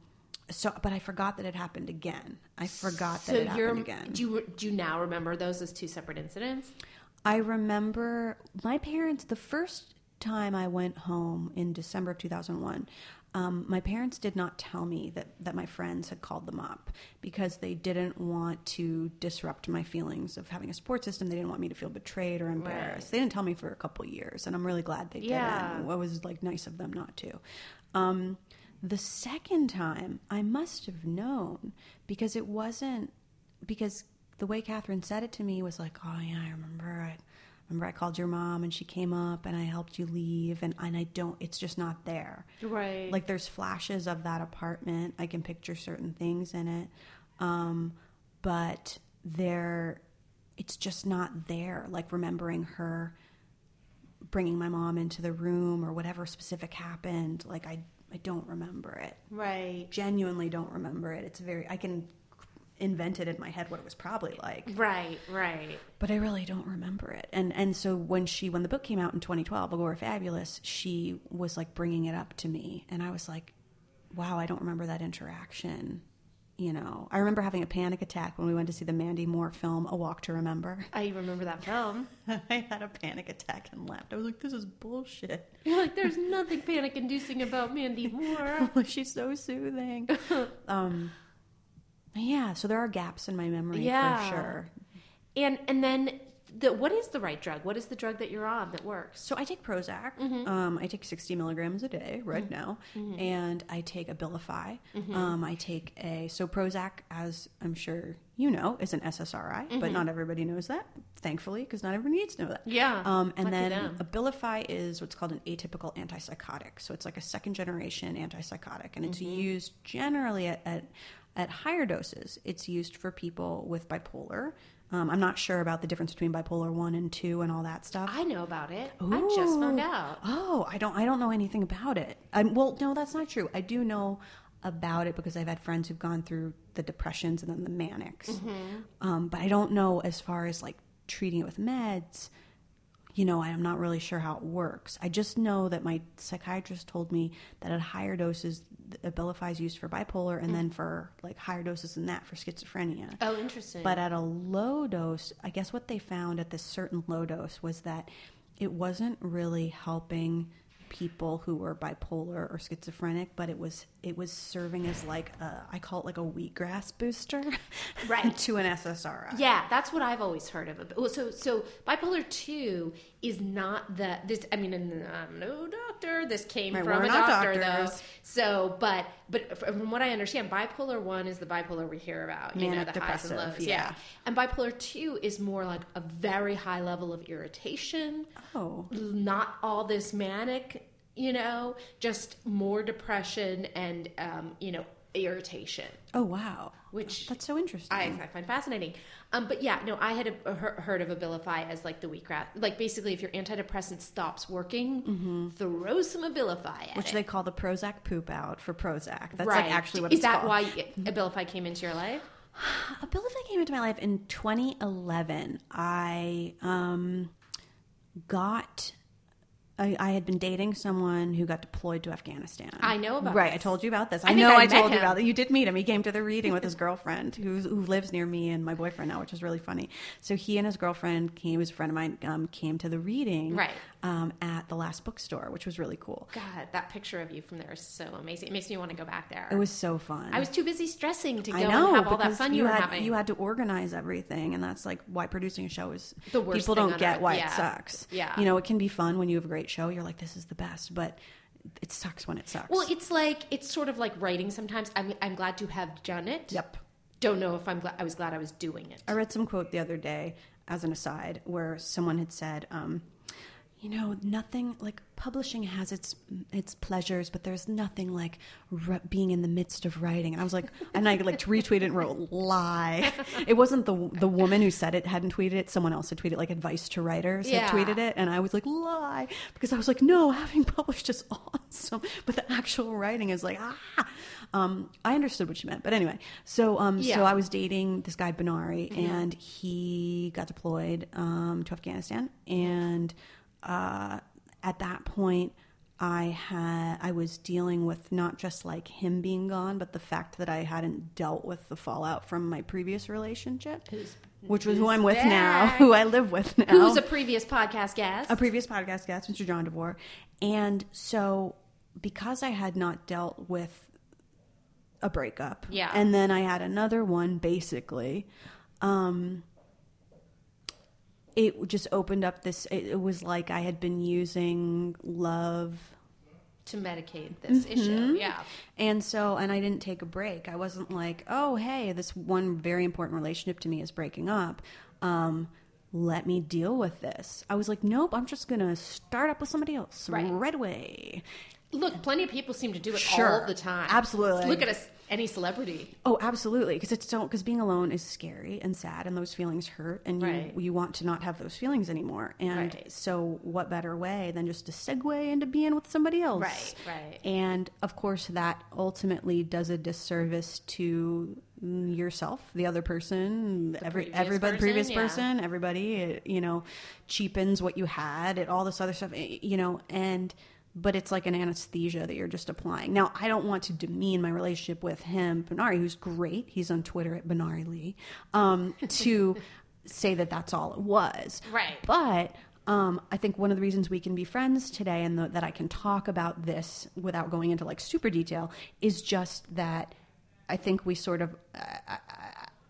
so, but I forgot that it happened again. I forgot that it happened again. Do you, do you now remember those as two separate incidents? I remember my parents, the first time I went home in December of 2001, um, my parents did not tell me that, that my friends had called them up because they didn't want to disrupt my feelings of having a support system. They didn't want me to feel betrayed or embarrassed. They didn't tell me for a couple years, and I'm really glad they Yeah. didn't. It was like nice of them not to. Um, the second time, I must have known because it wasn't because the way Catherine said it to me was like, "Oh yeah, I remember. I remember I called your mom and she came up and I helped you leave, and and I don't. It's just not there. Right. Like there's flashes of that apartment. I can picture certain things in it, um, but there, it's just not there. Like remembering her bringing my mom into the room or whatever specific happened. Like I, I don't remember it Right. genuinely don't remember it. It's very I can invent it in my head what it was probably like, Right, right. but I really don't remember it. And and so when she when the book came out in 2012, Agorafabulous, she was like bringing it up to me, and I was like, wow, I don't remember that interaction. You know, I remember having a panic attack when we went to see the Mandy Moore film A Walk to Remember. I remember that film. I had a panic attack and left. I was like, this is bullshit. You're like, there's nothing panic inducing about Mandy Moore. She's so soothing. um, yeah, so there are gaps in my memory Yeah. for sure. And and then the what is the right drug? What is the drug that you're on that works? So I take Prozac. Mm-hmm. Um, I take 60 milligrams a day right now, and I take Abilify. Mm-hmm. Um, I take a so Prozac, as I'm sure you know, is an SSRI, but not everybody knows that. Thankfully, because not everybody needs to know that. Mm-hmm. Yeah, Um, and lucky then them. Abilify is what's called an atypical antipsychotic. So it's like a second generation antipsychotic, and it's Mm-hmm. used generally at, at at higher doses. It's used for people with bipolar. Um, I'm not sure about the difference between bipolar one and two and all that stuff. I know about it. I just found out. Oh, I don't. I don't know anything about it. I'm, well, no, that's not true. I do know about it because I've had friends who've gone through the depressions and then the manics. Mm-hmm. Um, but I don't know as far as like treating it with meds. You know, I'm not really sure how it works. I just know that my psychiatrist told me that at higher doses, Abilify is used for bipolar, and mm. then for like higher doses than that for schizophrenia. Oh, interesting. But at a low dose, I guess what they found at this certain low dose was that it wasn't really helping people who were bipolar or schizophrenic, but it was it was serving as like a, I call it like a wheatgrass booster, Right. to an SSRI. Yeah, that's what I've always heard of it. So, so bipolar two is not the this. I mean, I'm um, no doctor. This came Right, from a doctor, doctors. though. So, but but from what I understand, bipolar one is the bipolar we hear about. You Manic know, the highs and lows. yeah. and bipolar two is more like a very high level of irritation. Oh. not all this manic. You know, just more depression and um, you know irritation. Oh wow. Which That's so interesting. I, I find fascinating. Um, but yeah, no, I had a, a, heard- of Abilify as like the wheatgrass. Like basically, if your antidepressant stops working, throw some Abilify at Mm-hmm. which it. they call the Prozac poop out for Prozac. That's right. like actually what is that called. why it- Abilify came into your life? Abilify came into my life in 2011. I um, got. I, I had been dating someone who got deployed to Afghanistan. I know about Right, I told you about this. I I, know I I, told you about it. You did meet him. He came to the reading with his girlfriend, who who lives near me and my boyfriend now, which is really funny. So he and his girlfriend came. He was a friend of mine. Um, came to the reading Right. Um, at the last bookstore, which was really cool. God, that picture of you from there is so amazing. It makes me want to go back there. It was so fun. I was too busy stressing to go I know and have all that fun you, were had, having. You had to organize everything, and that's like why producing a show is The worst People don't on get earth. why Yeah. it sucks. Yeah. you know, it can be fun when you have a great show. You're like, this is the best, but it sucks when it sucks. well, it's like it's sort of like writing. Sometimes I'm I'm glad to have done it. Yep. Don't know if I'm glad. I was glad I was doing it. I read some quote the other day as an aside where someone had said, um, you know, nothing like publishing has its its pleasures, but there's nothing like r- being in the midst of writing. And I was like, and I like retweeted and wrote lie. It wasn't the the woman who said it hadn't tweeted it. Someone else had tweeted like advice to writers Yeah. had tweeted it, and I was like lie because I was like, no, having published is awesome, but the actual writing is like ah. Um, I understood what you meant, but anyway. So um, Yeah. so I was dating this guy Benari, and he got deployed um, to Afghanistan. And uh, at that point, I had I was dealing with not just like him being gone, but the fact that I hadn't dealt with the fallout from my previous relationship, which was who I'm with now, who I live with now, Who's a previous podcast guest? a previous podcast guest, Mr. John DeVore. And so, because I had not dealt with a breakup, Yeah. and then I had another one, basically, um, it just opened up this. It, it was like I had been using love to medicate this Mm-hmm. issue. Yeah. and so, and I didn't take a break. I wasn't like, oh, hey, this one very important relationship to me is breaking up. Um, let me deal with this. I was like, nope, I'm just going to start up with somebody else Right. right away. Look, plenty of people seem to do it Sure. all the time. Absolutely. Look at us, any celebrity. Oh, absolutely. Because it's don't because being alone is scary and sad, and those feelings hurt, and you Right. you want to not have those feelings anymore. And Right. so, what better way than just to segue into being with somebody else? Right, right. And of course, that ultimately does a disservice to yourself, the other person, every previous everybody, person, previous yeah. person, everybody. It, you know, cheapens what you had, it all this other stuff. eh, You know, and but it's like an anesthesia that you're just applying. Now, I don't want to demean my relationship with him, Benari, who's great. He's on Twitter at Benari Lee, um, to say that that's all it was. Right. But um, I think one of the reasons we can be friends today and the, that I can talk about this without going into like super detail is just that I think we sort of. I, I,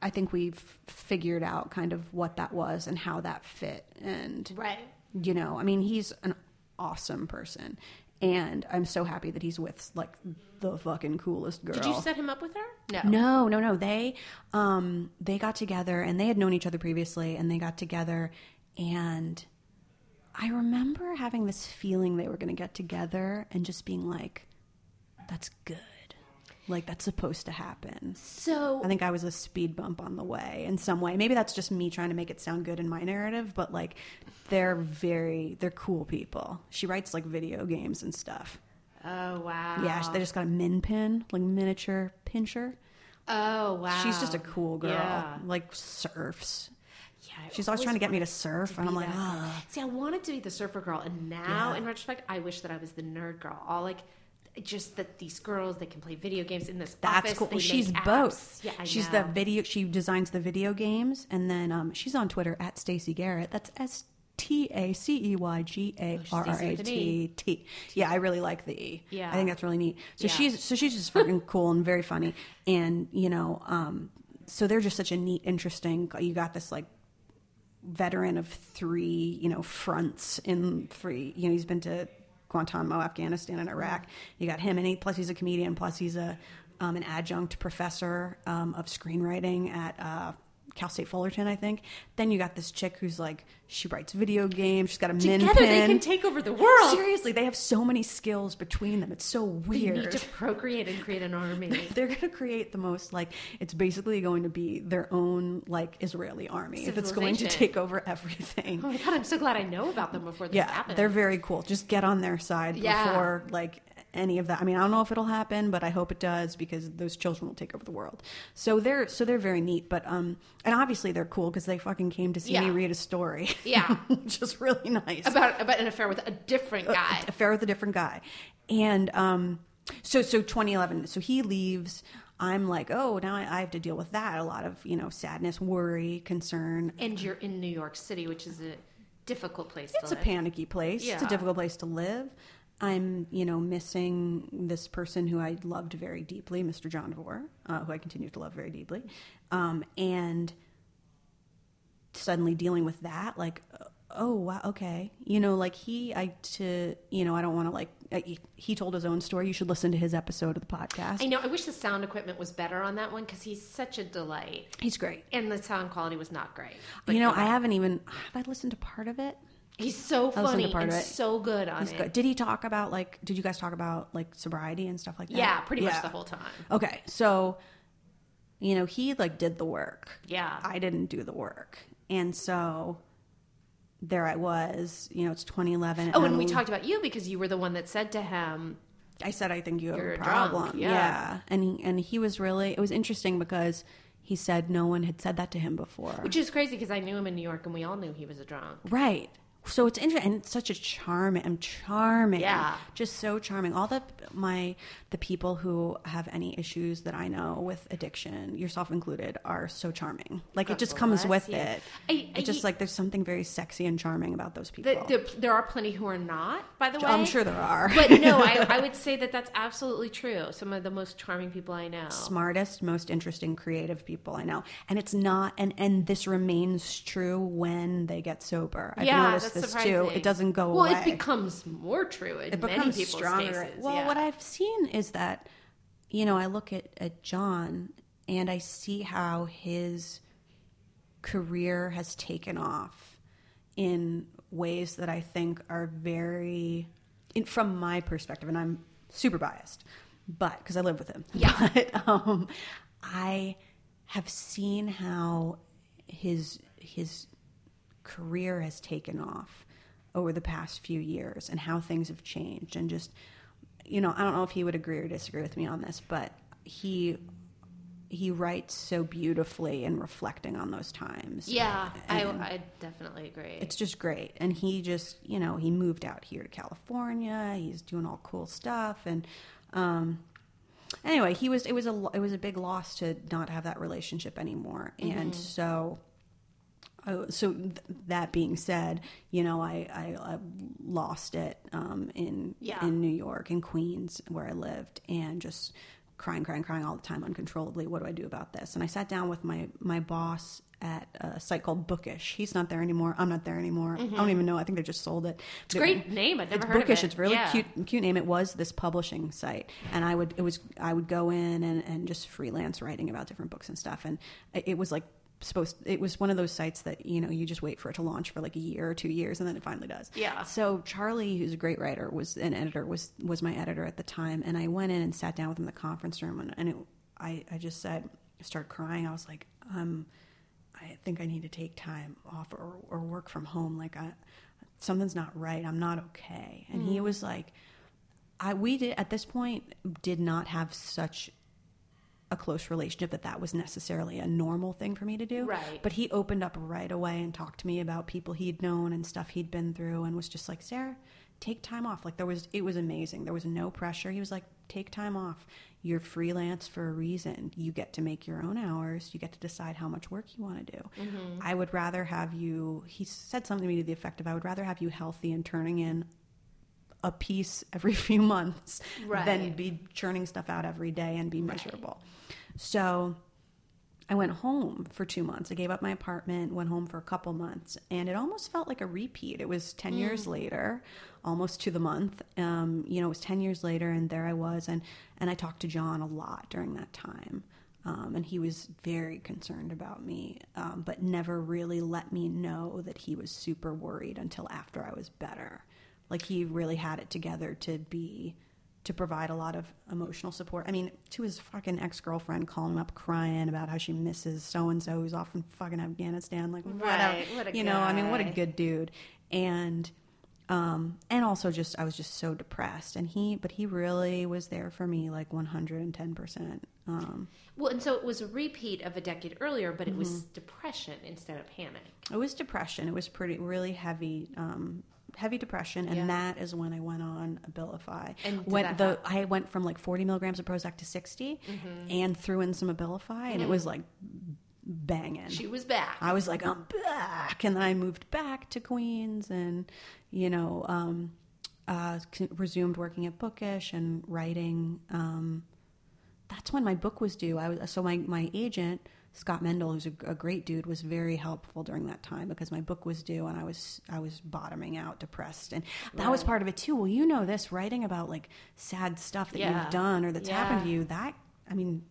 I think we've figured out kind of what that was and how that fit. And Right. you know i mean he's an awesome person. And i'm so happy that he's with like the fucking coolest girl Did you set him up with her? No. no no no. They um they got together and they had known each other previously and they got together. And i remember having this feeling they were going to get together and just being like that's good like that's supposed to happen So I think I was a speed bump on the way in some way. Maybe that's just me trying to make it sound good in my narrative, but like they're very they're cool people. She writes like video games and stuff. Oh wow. Yeah, they just got a min pin, like miniature pinscher. Oh wow. She's just a cool girl. Yeah. Like surfs. Yeah, I She's always trying to get me to surf, to and I'm like, ah. See, I wanted to be the surfer girl, and now, Yeah. in retrospect, I wish that I was the nerd girl. All like, just that these girls they can play video games in this That's office. cool. Well, she's apps. both. Yeah, I she's know. the video. She designs the video games, and then um, she's on Twitter at Stacey Garratt. That's S T A C E Y G A R R A T T. Yeah, I really like the E. Yeah. I think that's really neat. So Yeah. she's so she's just freaking cool and very funny, and you know, um, so they're just such a neat, interesting. You got this like veteran of three, you know, fronts in three. You know, he's been to Guantanamo, Afghanistan, and Iraq. You got him, and he, plus he's a comedian. Plus he's a um, an adjunct professor um, of screenwriting at uh, Cal State Fullerton, I think. Then you got this chick who's like she writes video games. She's got a min Together they can take over the world. Seriously, they have so many skills between them. It's so weird. They need to procreate and create an army. they're going to create the most like it's basically going to be their own like Israeli army that's going to take over everything. Oh my god, I'm so glad I know about them before this yeah, happens. they're very cool. Just get on their side Yeah. before like any of that. I mean, I don't know if it'll happen, but I hope it does because those children will take over the world. So they're so they're very neat, but um and obviously they're cool because they fucking came to see me read a story. Yeah. which is really nice. about about an affair with a different guy. affair with a different guy and um so so 2011 so he leaves i'm like oh now I, I have to deal with that a lot of you know sadness worry concern and you're in New York City, which is a difficult place to live. it's a live. panicky place Yeah. it's a difficult place to live i'm you know missing this person who i loved very deeply mr john DeVore uh, who i continue to love very deeply. Um, and suddenly dealing with that like oh wow okay. You know like he i to you know i don't want to like uh, he- he told his own story. You should listen to his episode of the podcast. I know. I wish the sound equipment was better on that one because he's such a delight, he's great. And the sound quality was not great. But you know i haven't even have i listened to part of it He's so funny part and of it. so good on he's it. good did he talk about like did you guys talk about like sobriety and stuff like that Yeah, pretty much the whole time. okay so you know he like did the work Yeah. i didn't do the work and so there i was you know it's 2011 Oh, and we talked about you because you were the one that said to him, I said I think you have a drunk, problem. yeah. yeah. And he and he was really it was interesting because he said no one had said that to him before. which is crazy because I knew him in New York and we all knew he was a drunk. right. So it's interesting and it's such a charm I'm charming. Yeah. Just so charming. All the my the people who have any issues that I know with addiction, yourself included, are so charming. Like it just comes with you. it. I- I- it's just like there's something very sexy and charming about those people. The, the, there are plenty who are not, by the way. I'm sure there are. but no, I, I would say that that's absolutely true. Some of the most charming people I know. smartest, most interesting, creative people I know. And it's not, and and this remains true when they get sober. I've yeah, noticed this too. It doesn't go well, away. it becomes more true in It many becomes people's stronger. cases. Well, yeah. what I've seen is that, you know, I look at at John and I see how his career has taken off in ways that I think are very, in, from my perspective, and I'm super biased, but because I live with him. Yeah. But um, I have seen how his his career has taken off over the past few years and how things have changed and just you know i don't know if he would agree or disagree with me on this but he he writes so beautifully and reflecting on those times. Yeah, I, I definitely agree. it's just great. And he just you know he moved out here to california. He's doing all cool stuff. And um anyway he was it was a it was a big loss to not have that relationship anymore. And so so th- that being said, you know, I, I, I lost it um, in Yeah. in New York, in Queens, where I lived, and just crying, crying, crying all the time, uncontrollably. What do I do about this? And I sat down with my my boss at a site called Bookish. He's not there anymore. I'm not there anymore. I don't even know. I think they just sold it. It's a great name. I'd never it's heard of Bookish. it. It's really Yeah. cute cute name. It was this publishing site, and I would it was I would go in and, and just freelance writing about different books and stuff, and it it was like supposed. It was one of those sites that you know you just wait for it to launch for like a year or two years, and then it finally does. Yeah. So Charlie, who's a great writer, was an editor was was my editor at the time, and I went in and sat down with him in the conference room, and, and it, I I just said I started crying. I was like, um, I think I need to take time off or, or work from home. Like I, something's not right. I'm not okay. And he was like, I we did at this point did not have such a close relationship that that was necessarily a normal thing for me to do. Right. But he opened up right away and talked to me about people he'd known and stuff he'd been through and was just like, Sarah, take time off. Like there was, it was amazing. There was no pressure. He was like, take time off. you're freelance for a reason. You get to make your own hours. You get to decide how much work you want to do. Mm-hmm. I would rather have you. He said something to me to the effect of, "I would rather have you healthy and turning in a piece every few months than be churning stuff out every day and be miserable." So I went home for two months. I gave up my apartment, went home for a couple months, and it almost felt like a repeat. It was 10 years later, almost to the month. Um, you know, it was 10 years later, and there I was. And, and I talked to John a lot during that time. Um, and he was very concerned about me, um, but never really let me know that he was super worried until after I was better. Like he really had it together to be to provide a lot of emotional support. I mean, to his fucking ex girlfriend calling him up crying about how she misses so and so who's off in fucking Afghanistan. Like, whatever. Right, what a you know, I mean, what a good dude. And um, and also just I was just so depressed. And he, but he really was there for me, like one hundred and ten percent. Um, Well, and so it was a repeat of a decade earlier, but it was Mm-hmm. depression instead of panic. It was depression. It was pretty really heavy, um, heavy depression, and Yeah. that is when I went on Abilify. And that the? Mm-hmm. I went from like forty milligrams of Prozac to 60 and threw in some Abilify, and it was like banging. She was back. I was like, I'm back, and then I moved back to Queens, and you know, um, uh, resumed working at Bookish and writing. Um, that's when my book was due. I was so my my agent Scott Mendel, who's a, a great dude, was very helpful during that time because my book was due and I was I was bottoming out, depressed, and that was part of it too. Well, you know this, writing about like sad stuff that Yeah. you've done or that's happened to you. That I mean,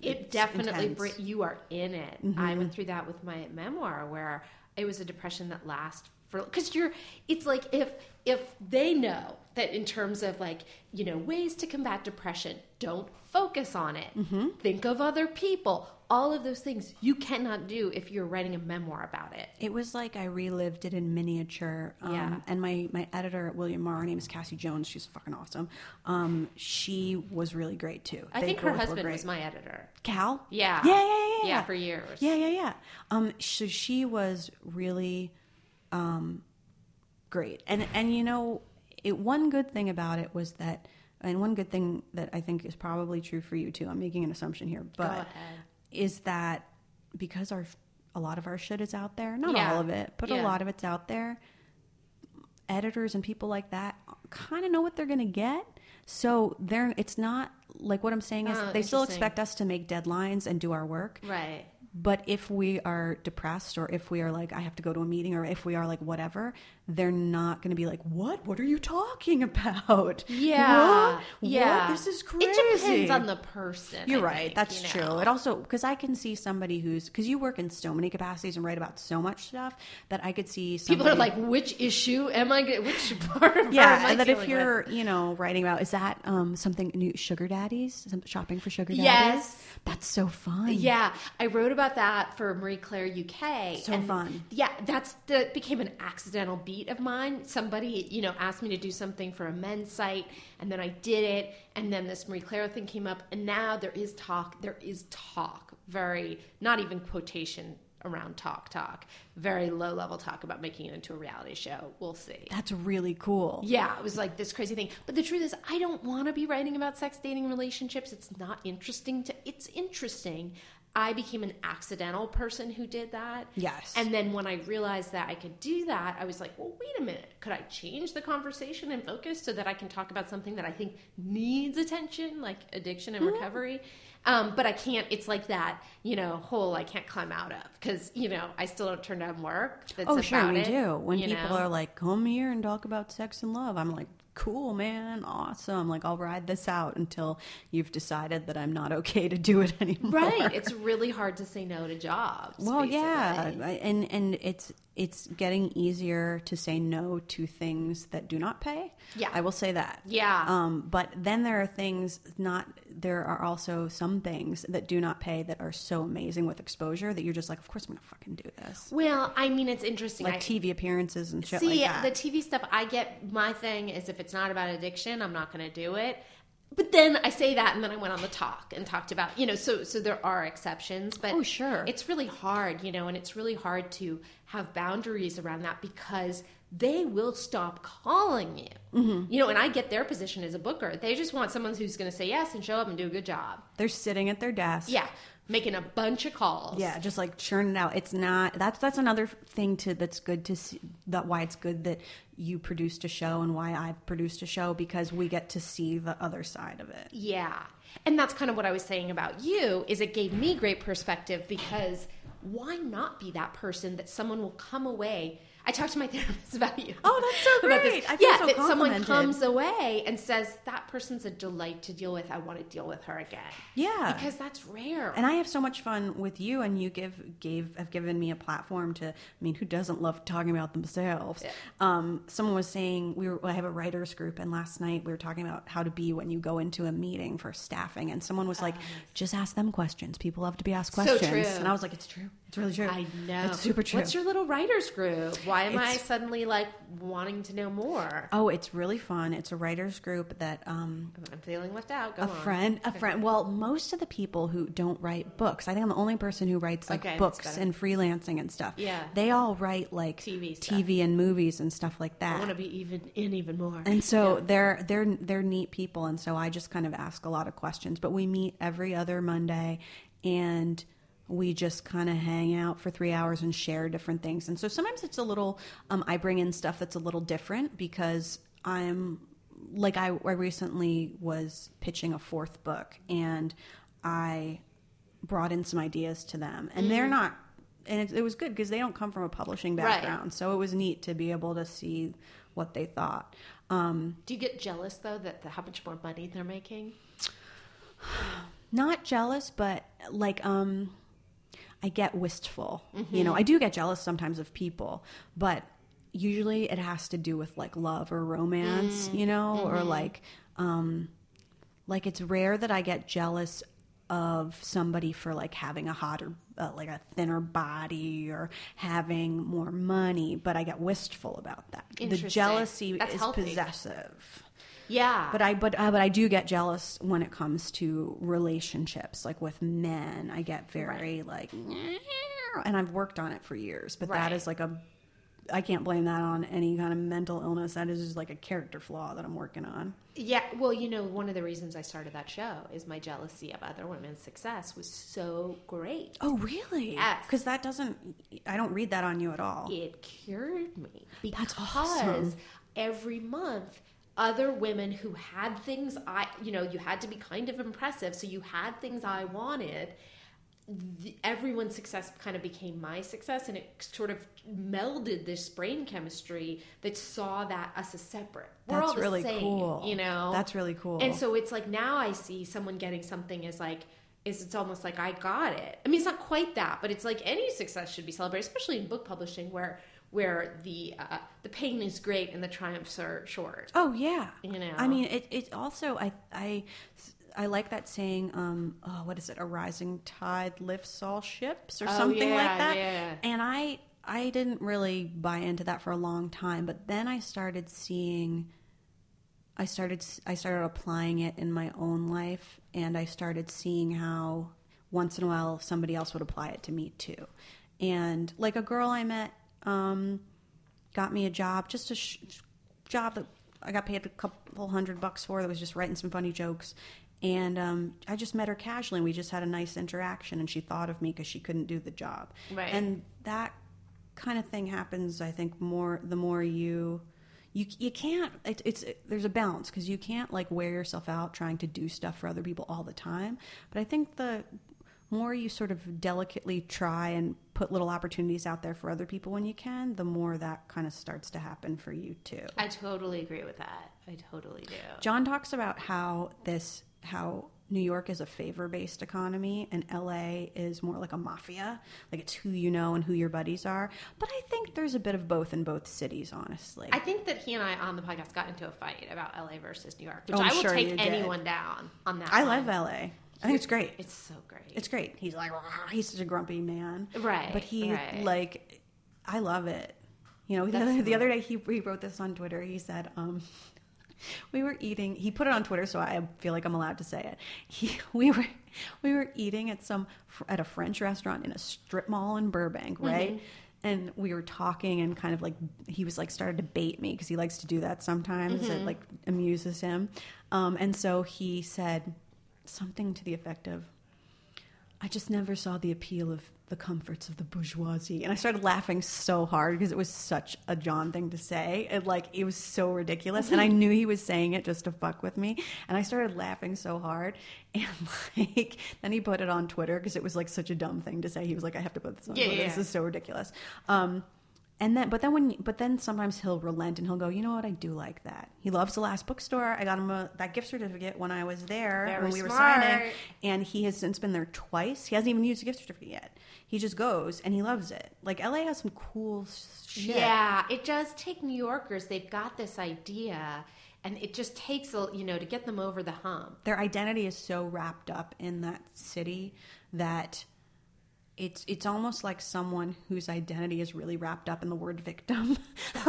it definitely bring, you are in it. I mm-hmm. went through that with my memoir where it was a depression that lasts for because you're it's like if if they know that in terms of like you know ways to combat depression don't focus on it mm-hmm. think of other people all of those things you cannot do if you're writing a memoir about it It was like I relived it in miniature. Um, Yeah. And my, my editor at William Morrow, her name is Cassie Jones. She's fucking awesome. Um, she was really great too. i They think her husband was my editor Cal. yeah Yeah, yeah, yeah, yeah. yeah for years Yeah, yeah, yeah. Um, so she was really um, great, and and you know, it one good thing about it was that, and one good thing that I think is probably true for you too. I'm making an assumption here, but. Is that because our a lot of our shit is out there, not Yeah. all of it, but a lot of it's out there. Editors and people like that kind of know what they're going to get. So they're it's not like what I'm saying is Oh, they still expect us to make deadlines and do our work. right But if we are depressed or if we are like, I have to go to a meeting or if we are like, whatever, they're not going to be like, what? What are you talking about? yeah What? yeah What? This is crazy. it depends on the person You're I right. think, That's you true. know. It also because I can see somebody who's because you work in so many capacities and write about so much stuff that I could see somebody, People are like, which issue am I? Get, which part of yeah, and that if you're with? you know writing about is that um, something new sugar daddies some shopping for sugar daddies? Yes. that's so fun. yeah, I wrote about that for Marie Claire UK. So fun. Yeah, that's that became an accidental beat of mine. Somebody, you know, asked me to do something for a men's site, and then I did it, and then this Marie Claire thing came up, and now there is talk. There is talk, very not even quotation around talk talk, very low level talk about making it into a reality show. We'll see. that's really cool. Yeah, it was like this crazy thing. But the truth is, I don't want to be writing about sex, dating, relationships. It's not interesting to. It's interesting. I became an accidental person who did that. Yes. And then when I realized that I could do that, I was like, well, wait a minute. Could I change the conversation and focus so that I can talk about something that I think needs attention, like addiction and Mm-hmm. recovery? Um, but I can't. It's like that, you know, hole I can't climb out of because you know I still don't turn down work. That's Oh, sure, we it, do. When people know? are like, "Come here and talk about sex and love," I'm like, "Cool, man, awesome." Like, I'll ride this out until you've decided that I'm not okay to do it anymore. Right. It's really hard to say no to jobs. well, yeah, basically. I- and and it's it's getting easier to say no to things that do not pay. Yeah. I will say that. Yeah. Um, but then there are things not. There are also some things that do not pay that are so amazing with exposure that you're just like, of course I'm gonna fucking do this. Well, I mean, it's interesting. Like I, TV appearances and shit see like that. the TV stuff. I get my thing is if it's not about addiction, I'm not to do it. But then I say that, and then I went on the talk and talked about, you know, so so there are exceptions, but Oh, sure. it's really hard, you know, and it's really hard to have boundaries around that because they will stop calling you. Mm-hmm. You know, and I get their position as a booker. They just want someone who's going to say yes and show up and do a good job. They're sitting at their desk. Yeah, making a bunch of calls. Yeah, just like churn it out. It's not that's that's another thing to that's good to see that why it's good that you produced a show and why I've produced a show because we get to see the other side of it. Yeah. And that's kind of what I was saying about you is it gave me great perspective because why not be that person that someone will come away I talked to my therapist about you. Oh, that's so great. I feel yeah, so that someone comes away and says that person's a delight to deal with. I want to deal with her again. Yeah. because that's rare. And I have so much fun with you, and you give gave have given me a platform to. I mean, who doesn't love talking about themselves? Yeah. Um, someone was saying we were. I have a writers group, and last night we were talking about how to be when you go into a meeting for staffing, and someone was like, "Just ask them questions. People love to be asked So questions." true. And I was like, "It's true. It's really true. I know. It's super true." What's your little writers group? Why am I suddenly like wanting to know more? Oh, it's really fun. It's a writers group that um, I'm feeling left out. Go a on. friend, a friend. Well, most of the people who don't write books, I think I'm the only person who writes like Okay, books and freelancing and stuff. Yeah. they all write like TV stuff. TV and movies and stuff like that. I want to be even in even more. and so Yeah. they're they're they're neat people, and so I just kind of ask a lot of questions. But we meet every other Monday, and we just kind of hang out for three hours and share different things. And so sometimes it's a little. Um, I bring in stuff that's a little different because I'm like I, I recently was pitching a fourth book, and I brought in some ideas to them, and they're not. And it, it was good because they don't come from a publishing Right. background, so it was neat to be able to see what they thought. Um, Do you get jealous though that the, how much more money they're making? not jealous, but like um, I get wistful. You know, Mm-hmm. I do get jealous sometimes of people, but usually it has to do with like love or romance. Mm. You know, or Mm-hmm. like um, like it's rare that I get jealous of somebody for like having a hotter uh, like a thinner body or having more money but i get wistful about that the jealousy That's is healthy. possessive Yeah, but I but uh, but I do get jealous when it comes to relationships, like with men. I get very like, and I've worked on it for years. But that Right. is like a, I can't blame that on any kind of mental illness. That is just like a character flaw that I'm working on. Yeah, well, you know, one of the reasons I started that show is my jealousy of other women's success was so great. Oh, really? Yes. Because that doesn't. I don't read that on you at all. It cured me That's because awesome. every month other women who had things I, you know, you had to be kind of impressive, so you had things I wanted. The, everyone's success kind of became my success, and it sort of melded this brain chemistry that saw that us as separate. We're That's really same, cool. You know, That's really cool. And so it's like now I see someone getting something as like is it's almost like I got it. I mean, it's not quite that, but it's like any success should be celebrated, especially in book publishing where where the uh, the pain is great and the triumphs are short. Oh yeah. You know. I mean, it. It also. I. I. I like that saying. Um. Oh, what is it? A rising tide lifts all ships, or Oh, something yeah, like that. yeah. And I. I didn't really buy into that for a long time, but then I started seeing. I started. I started applying it in my own life, and I started seeing how once in a while somebody else would apply it to me too. And like a girl I met. Um, got me a job, just a sh- job that I got paid a couple hundred bucks for. That was just writing some funny jokes, and um, I just met her casually, and we just had a nice interaction. And she thought of me because she couldn't do the job, Right. and that kind of thing happens. I think more the more you. You, you can't it, it's it, there's a balance because you can't like wear yourself out trying to do stuff for other people all the time but i think the more you sort of delicately try and put little opportunities out there for other people when you can, the more that kind of starts to happen for you too. I totally agree with that. I totally do. John talks about how this how New York is a favor based economy and LA is more like a mafia. Like it's who you know and who your buddies are. But I think there's a bit of both in both cities, honestly. I think that he and I on the podcast got into a fight about LA versus New York, which Oh, I'm will sure take did. anyone down on that. I one. love LA. I think it's great. It's so great. It's great. He's like, he's such a grumpy man. Right, But he, right. like, I love it. You know, the other, the other day he, he wrote this on Twitter. He said, um, we were eating, he put it on Twitter, so I feel like I'm allowed to say it. He, we were, we were eating at some, at a French restaurant in a strip mall in Burbank, right? and we were talking and kind of like he was like started to bait me because he likes to do that sometimes. It like amuses him, um, and so he said something to the effect of, "I just never saw the appeal of." The comforts of the bourgeoisie, and I started laughing so hard because it was such a John thing to say. It like it was so ridiculous, and I knew he was saying it just to fuck with me. And I started laughing so hard, and like then he put it on Twitter because it was like such a dumb thing to say. He was like, "I have to put this on. Yeah, Twitter. yeah. This is so ridiculous." Um, and then, but then when, but then sometimes he'll relent and he'll go, you know what? I do like that. He loves the last bookstore. I got him a, that gift certificate when I was there Very when we were smart. signing, and he has since been there twice. He hasn't even used a gift certificate yet. He just goes and he loves it. Like LA has some cool shit. Yeah, it does take New Yorkers. They've got this idea, and it just takes a you know to get them over the hump. their identity is so wrapped up in that city that it's it's almost like someone whose identity is really wrapped up in the word victim.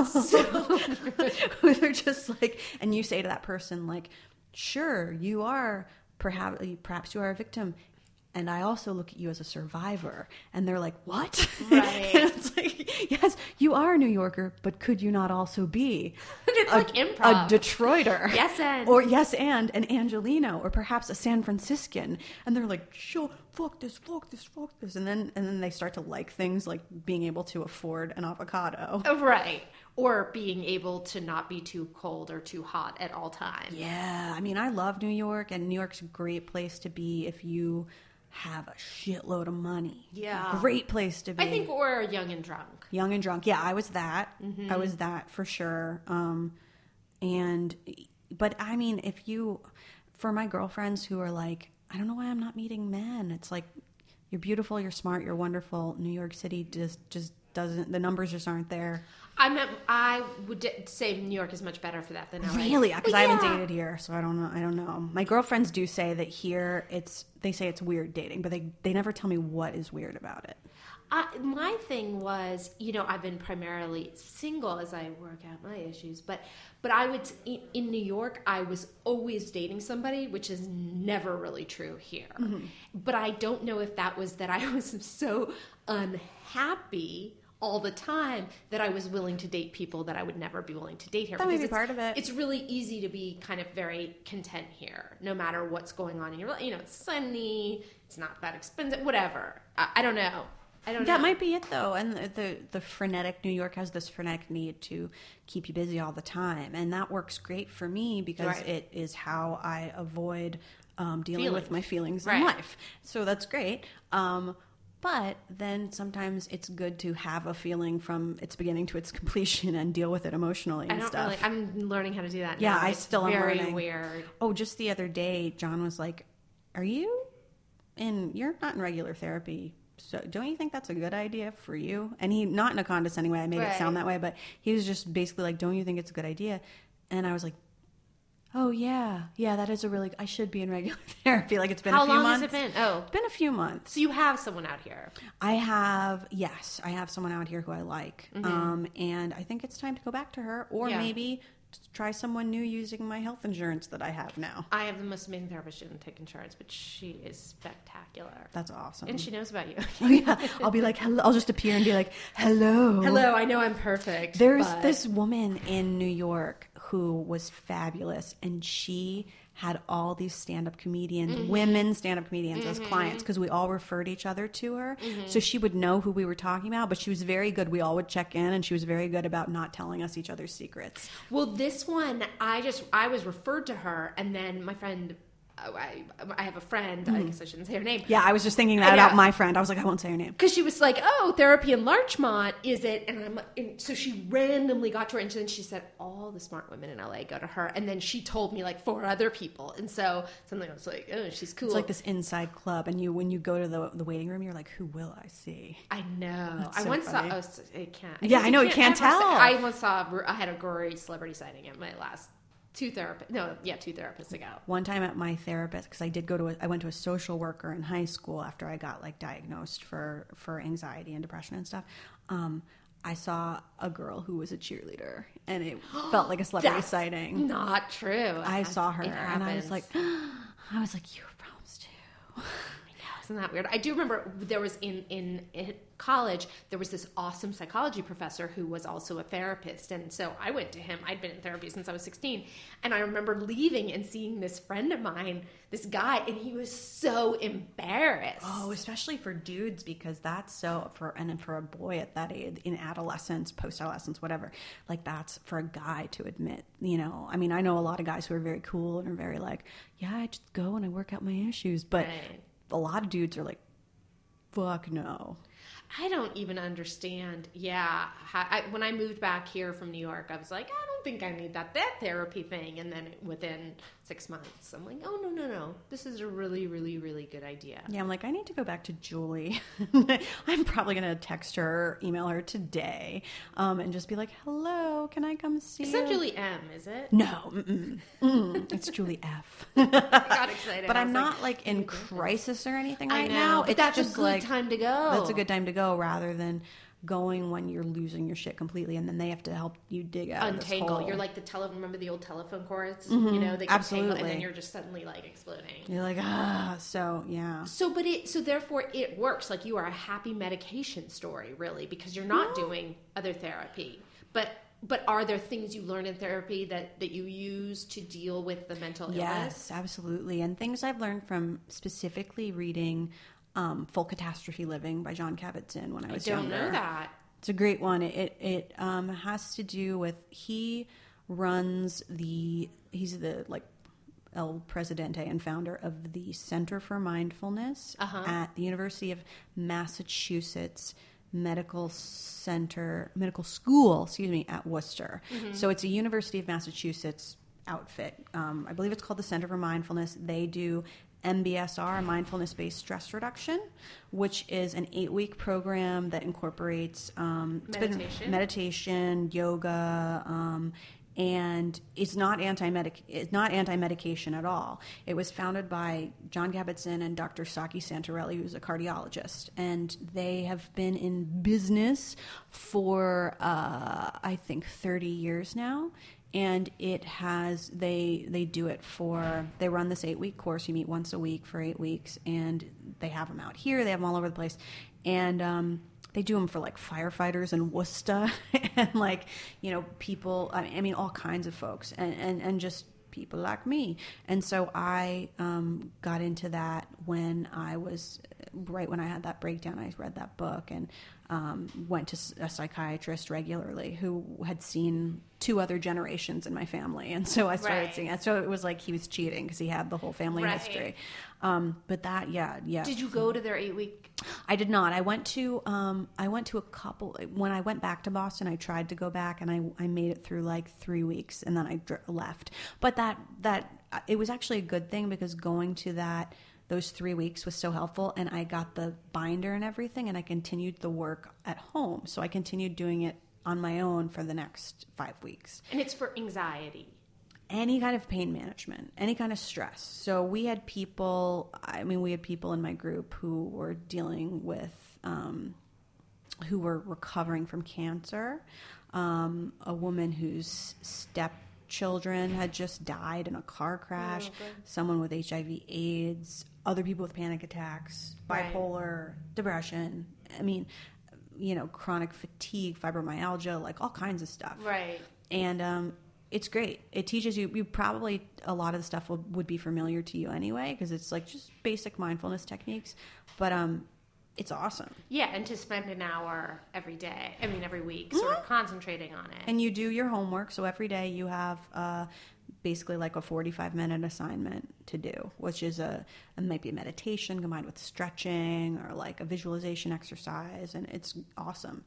Who they're just like, and you say to that person like, "Sure, you are perhaps perhaps you are a victim." And I also look at you as a survivor. And they're like, what? Right. It's like, yes, you are a New Yorker, but could you not also be It's a, like improv. a Detroiter? Yes, and. Or yes, and an Angelino, or perhaps a San Franciscan, and they're like, "Show, fuck this, fuck this, fuck this," and then and then they start to like things like being able to afford an avocado. Oh, right. Or being able to not be too cold or too hot at all times. Yeah, I mean, I love New York, and New York's a great place to be if you have a shitload of money. Yeah. great place to be. I think we're young and drunk. young and drunk. Yeah, I was that. Mm-hmm. I was that for sure. Um, and but I mean, if you, for my girlfriends who are like, I don't know why I'm not meeting men. It's like you're beautiful, you're smart, you're wonderful. New York City just just doesn't. The numbers just aren't there. I meant I would say New York is much better for that than LA. Really, because Well, I haven't dated here, so I don't know. I don't know. My girlfriends do say that here it's. They say it's weird dating, but they they never tell me what is weird about it. I, my thing was, you know, I've been primarily single as I work out my issues, but but I would in, in New York, I was always dating somebody, which is never really true here. Mm-hmm. But I don't know if that was that I was so unhappy all the time that I was willing to date people that I would never be willing to date here. That may be part of it. It's really easy to be kind of very content here, no matter what's going on in your, life. you know, it's sunny, it's not that expensive, whatever. I, I don't know. I don't That know. might be it though, and the, the the frenetic New York has this frenetic need to keep you busy all the time, and that works great for me because Right. it is how I avoid um, dealing with my feelings Right. in life. So that's great. Um, but then sometimes it's good to have a feeling from its beginning to its completion and deal with it emotionally I and don't stuff. really. I'm learning how to do that. Yeah, now. I It's still am very learning. weird. Oh, just the other day, John was like, "Are you in? You're not in regular therapy." So don't you think that's a good idea for you? And he, not in a condescending way, I made it sound that way, but he was just basically like, "Don't you think it's a good idea?" And I was like, "Oh yeah, yeah, that is a really. I should be in regular therapy. Like it's been How a few long months. has it been? Oh, It's been a few months. so you have someone out here. I have yes, I have someone out here who I like, um, and I think it's time to go back to her, or Mm-hmm. Yeah. maybe try someone new using my health insurance that I have now. I have the most amazing therapist. She didn't take insurance, but she is spectacular. That's awesome. and she knows about you. Oh, yeah, I'll be like, hello. I'll just appear and be like, hello. Hello, I know I'm perfect. There's but- this woman in New York who was fabulous, and she had all these stand-up comedians, Mm-hmm. women stand-up comedians as clients because we all referred each other to her. Mm-hmm. So she would know who we were talking about, but she was very good. We all would check in, and she was very good about not telling us each other's secrets. Well, this one, I just I was referred to her, and then my friend, Oh, I I have a friend. I mm. guess I shouldn't say her name. Yeah, I was just thinking that about my friend. I was like, I won't say her name. because she was like, "Oh, therapy in Larchmont, is it?" And I'm, and so she randomly got to her, and then she said, "All the smart women in LA go to her." And then she told me like four other people, and so something I was like, "Oh, she's cool." It's like this inside club, and you when you go to the the waiting room, you're like, who will I see? I know. That's I so once funny. saw. Oh, it can't. Yeah, I know, you can't say- tell. I once saw. I had a gory celebrity sighting at my last two therapists. No, yeah, two therapists ago. one time at my therapist because I did go to a, I went to a social worker in high school after I got like diagnosed for for anxiety and depression and stuff. Um, I saw a girl who was a cheerleader, and it felt like a celebrity sighting. Not true. I saw her, and I was like, I was like, you're problems too. Isn't that weird? I do remember there was in, in in college there was this awesome psychology professor who was also a therapist, and so I went to him. I'd been in therapy since I was sixteen, and I remember leaving and seeing this friend of mine, this guy, and he was so embarrassed. Oh, especially for dudes because that's so for and for a boy at that age in adolescence, post adolescence, whatever. Like that's for a guy to admit. You know, I mean, I know a lot of guys who are very cool and are very like, yeah, I just go and I work out my issues, but Right. A lot of dudes are like, fuck no. I don't even understand. Yeah, I, when I moved back here from New York, I was like, I don't think I need that that therapy thing. And then within six months, I'm like, oh no no no, this is a really really really good idea. Yeah, I'm like, I need to go back to Julie. I'm probably gonna text her, email her today, um, and just be like, "Hello, can I come see It's you?" not Julie M, is it? No, mm-mm, mm, it's Julie F. I got excited. but I'm not like, in crisis or anything right know, now. it's that's a just good like time to go. That's a good time to go, rather than going when you're losing your shit completely, and then they have to help you dig out. untangle. Mm-hmm. You're like the tele. Remember the old telephone cords? You know, they can tangle, and then you're just suddenly like exploding. You're like ah, so yeah. So, but it so therefore it works. Like you are a happy medication story, really, because you're not doing other therapy. But but are there things you learn in therapy that that you use to deal with the mental illness? Yes, absolutely. And things I've learned from specifically reading um, Full Catastrophe Living by Jon Kabat-Zinn when I was I was don't younger. know that. It's a great one. It it um, has to do with he runs the he's the like El Presidente and founder of the Center for Mindfulness Uh-huh. at the University of Massachusetts Medical Center Medical School, excuse me, at Worcester. Mm-hmm. So it's a University of Massachusetts outfit. Um, I believe it's called the Center for Mindfulness. They do MBSR, mindfulness based stress reduction, which is an eight week program that incorporates um, Meditation? meditation, yoga, um, and it's not anti it's not anti medication at all. It was founded by Jon Kabat-Zinn and Dr. Saki Santorelli, who's a cardiologist, and they have been in business for uh, I think thirty years now. And it has they they do it for they run this eight week course. You meet once a week for eight weeks, and they have them out here. They have them all over the place, and um, they do them for like firefighters in Worcester and like you know people I mean all kinds of folks and and, and just people like me and so I um, got into that when I was right when I had that breakdown I read that book and um, went to a psychiatrist regularly who had seen two other generations in my family and so I started Right. seeing it so it was like he was cheating because he had the whole family Right. history um, but that yeah yeah Did you go to their eight week? I did not. I went to um, I went to a couple when I went back to Boston. I tried to go back and I I made it through like three weeks and then I dr- left. But that that uh, it was actually a good thing because going to that those three weeks was so helpful and I got the binder and everything and I continued the work at home. So I continued doing it on my own for the next five weeks And it's for anxiety. any kind of pain management, any kind of stress. So we had people, I mean, we had people in my group who were dealing with, um, who were recovering from cancer. Um, a woman whose stepchildren had just died in a car crash, someone with HIV, AIDS, other people with panic attacks, Right. bipolar, depression. I mean, you know, chronic fatigue, fibromyalgia, like all kinds of stuff Right. and um, it's great. It teaches you. You probably a lot of the stuff will, would be familiar to you anyway because it's like just basic mindfulness techniques. But um, it's awesome, Yeah, and to spend an hour every day. I mean, every week, sort Mm-hmm. of concentrating on it. and you do your homework. So every day you have uh, basically like a forty-five minute assignment to do, which is a it might be a meditation combined with stretching or like a visualization exercise, and it's awesome.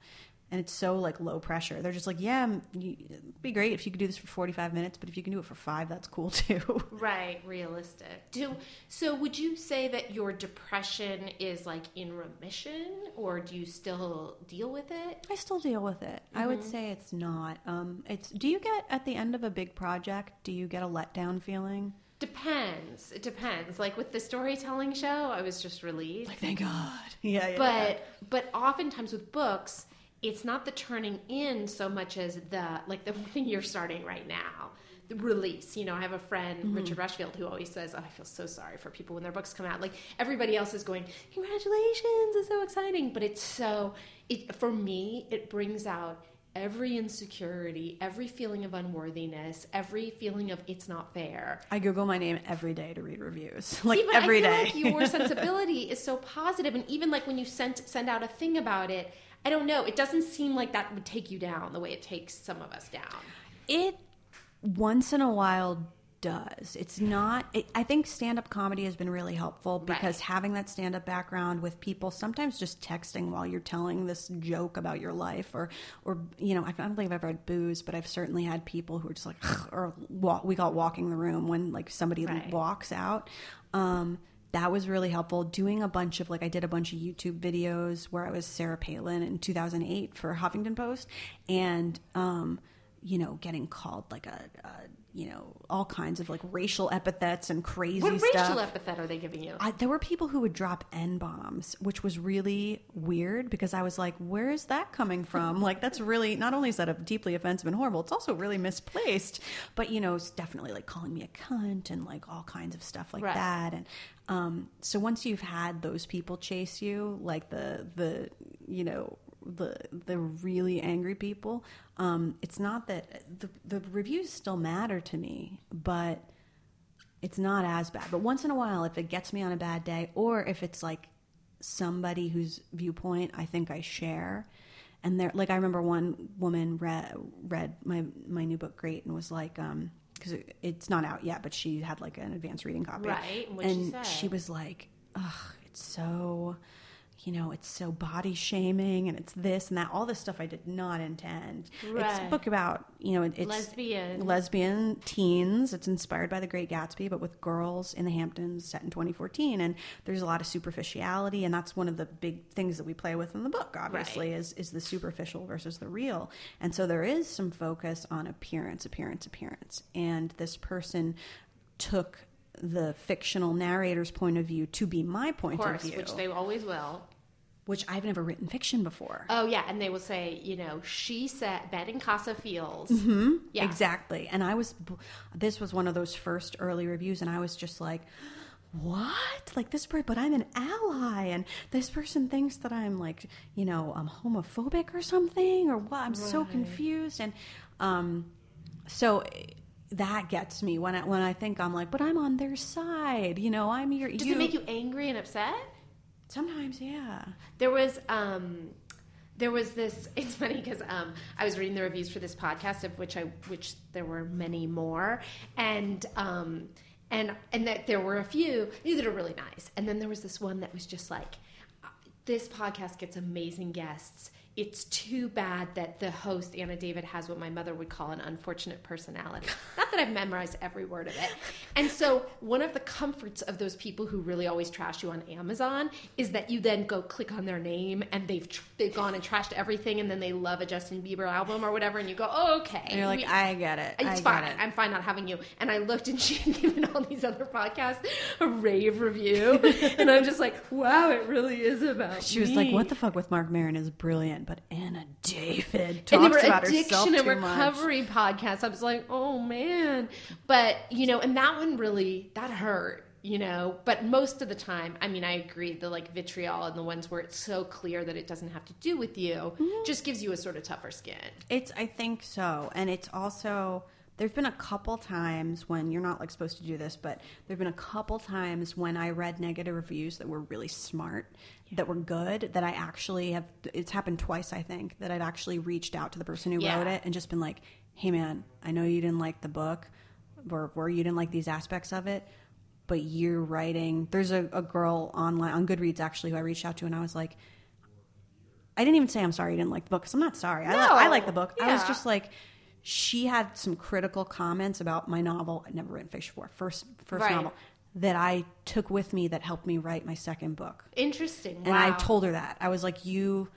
And it's so like low pressure. They're just like, yeah, it'd be great if you could do this for forty-five minutes, but if you can do it for five, that's cool too. Right, realistic. Do so would you say that your depression is like in remission or do you still deal with it? I still deal with it. I would say it's not. Um, it's. Do you get at the end of a big project? Do you get a letdown feeling? Depends. It depends. Like with the storytelling show, I was just relieved. Like thank God. Yeah, yeah. but but oftentimes with books, it's not the turning in so much as the like the thing you're starting right now. The release. You know, I have a friend, mm-hmm. Richard Rushfield, who always says, oh, I feel so sorry for people when their books come out. Like everybody else is going, congratulations, it's so exciting. But it's so, it for me, it brings out every insecurity, every feeling of unworthiness, every feeling of it's not fair. I Google my name every day to read reviews, like See, every I day. feel Like your sensibility is so positive, and even like when you send send out a thing about it, I don't know. It doesn't seem like that would take you down the way it takes some of us down. It once in a while does. It's not. It, I think stand up comedy has been really helpful because Right. having that stand up background with people, sometimes just texting while you're telling this joke about your life, or or you know, I don't think I've ever had booze, but I've certainly had people who are just like, or walk, we call it walking the room when like somebody Right. walks out. Um, that was really helpful. Doing a bunch of like I did a bunch of YouTube videos where I was Sarah Palin in 2008 for Huffington Post, and um, you know, getting called like a, a you know all kinds of like racial epithets and crazy What stuff. racial epithet are they giving you? I, there were people who would drop n bombs, which was really weird because I was like, "Where is that coming from?" like, that's really not only is that a deeply offensive and horrible, it's also really misplaced. But you know, it's definitely like calling me a cunt and like all kinds of stuff like Right. that. And um, so once you've had those people chase you, like the the you know the the really angry people, um, it's not that the the reviews still matter to me, but it's not as bad. But once in a while, if it gets me on a bad day, or if it's like somebody whose viewpoint I think I share, and they're like, I remember one woman read read my my new book Great and was like, um, because it, it's not out yet, but she had like an advanced reading copy, Right, and she say? she was like, ugh, it's so. You know, it's so body shaming and it's this and that, all this stuff I did not intend. It's a book about, you know, it's Lesbian. lesbian teens. It's inspired by The Great Gatsby, but with girls in the Hamptons, set in 2014. And there's a lot of superficiality, and that's one of the big things that we play with in the book. Obviously, Right. is is the superficial versus the real. And so there is some focus on appearance, appearance, appearance. And this person took the fictional narrator's point of view to be my Of point course, of view, which they always will. which I've never written fiction before. Oh yeah, and they will say, you know, she said Benincasa feels. Mm-hmm. Yeah, Exactly. And I was, this was one of those first early reviews, and I was just like, what? Like this person, but I'm an ally, and this person thinks that I'm like, you know, I'm homophobic or something, or what? I'm so confused. And um, so that gets me when I when I think I'm like, but I'm on their side. You know, I'm your. Does you. it make you angry and upset? Sometimes, yeah. There was um there was this it's funny because um I was reading the reviews for this podcast of which I which there were many more and um and and that there were a few that are really nice and then there was this one that was just like this podcast gets amazing guests it's too bad that the host Anna David has what my mother would call an unfortunate personality. Not that I've memorized every word of it. And so one of the comforts of those people who really always trash you on Amazon is that you then go click on their name and they've tr- they've gone and trashed everything and then they love a Justin Bieber album or whatever and you go oh, okay. And you're like, We- I get it. I it's get fine. it. I'm fine not having you. And I looked and she had given all these other podcasts a rave review. and I'm just like, wow, it really is about She was like, "What the fuck with Marc Maron is brilliant, but Anna David and talks they were about herself addiction and too much." recovery podcasts. I was like, oh man. But, you know, and that one really, that hurt, you know. But most of the time, I mean, I agree, the like vitriol and the ones where it's so clear that it doesn't have to do with you Mm-hmm. just gives you a sort of tougher skin. It's, I think so, and it's also there's been a couple times when you're not like supposed to do this, but there've been a couple times when I read negative reviews that were really smart, that were good, that I actually have. It's happened twice, I think, that I've actually reached out to the person who Yeah. wrote it and just been like, "Hey, man, I know you didn't like the book, or or you didn't like these aspects of it." But you're writing. There's a, a girl online on Goodreads actually who I reached out to, and I was like, I didn't even say I'm sorry you didn't like the book because I'm not sorry. I, li- No. I like the book. I was just like, she had some critical comments about my novel. I'd never written fiction before. First, first Right. novel that I took with me that helped me write my second book. Interesting. And I told her that I was like, you.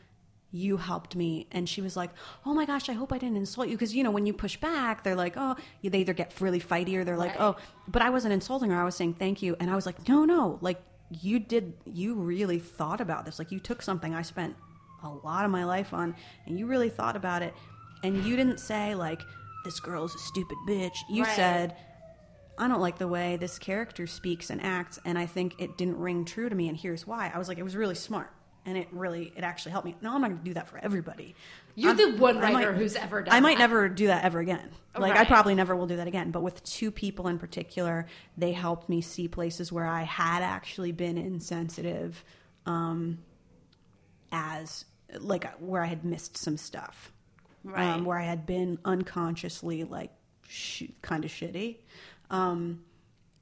You helped me, and she was like, "Oh my gosh, I hope I didn't insult you." Because you know, when you push back, they're like, "Oh," they either get really fighty or they're like, "Oh." But I wasn't insulting her; I was saying thank you, and I was like, "No, no, like you did, you really thought about this. Like you took something I spent a lot of my life on, and you really thought about it, and you didn't say like." this girl's a stupid bitch. You Right. said, I don't like the way this character speaks and acts, and I think it didn't ring true to me, and here's why. I was like, it was really smart. And it really, it actually helped me. No, I'm not going to do that for everybody. You're I'm- the one writer who's ever done I might that. never do that ever again. Like I probably never will do that again. But with two people in particular, they helped me see places where I had actually been insensitive, um, as like where I had missed some stuff, Right. um, where I had been unconsciously like sh- kind of shitty, um,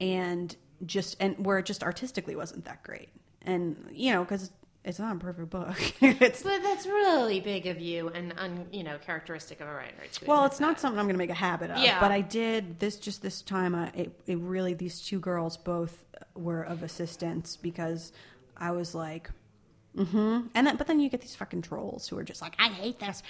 and just and where it just artistically wasn't that great, and you know because it's not a perfect book. it's But that's really big of you and un, you know characteristic of a writer. Well, it's not that. something I'm going to make a habit of. Yeah. But I did this just this time. I, it, it really these two girls both were of assistance because I was like, mm-hmm. And then, but then you get these fucking trolls who are just like, I hate this.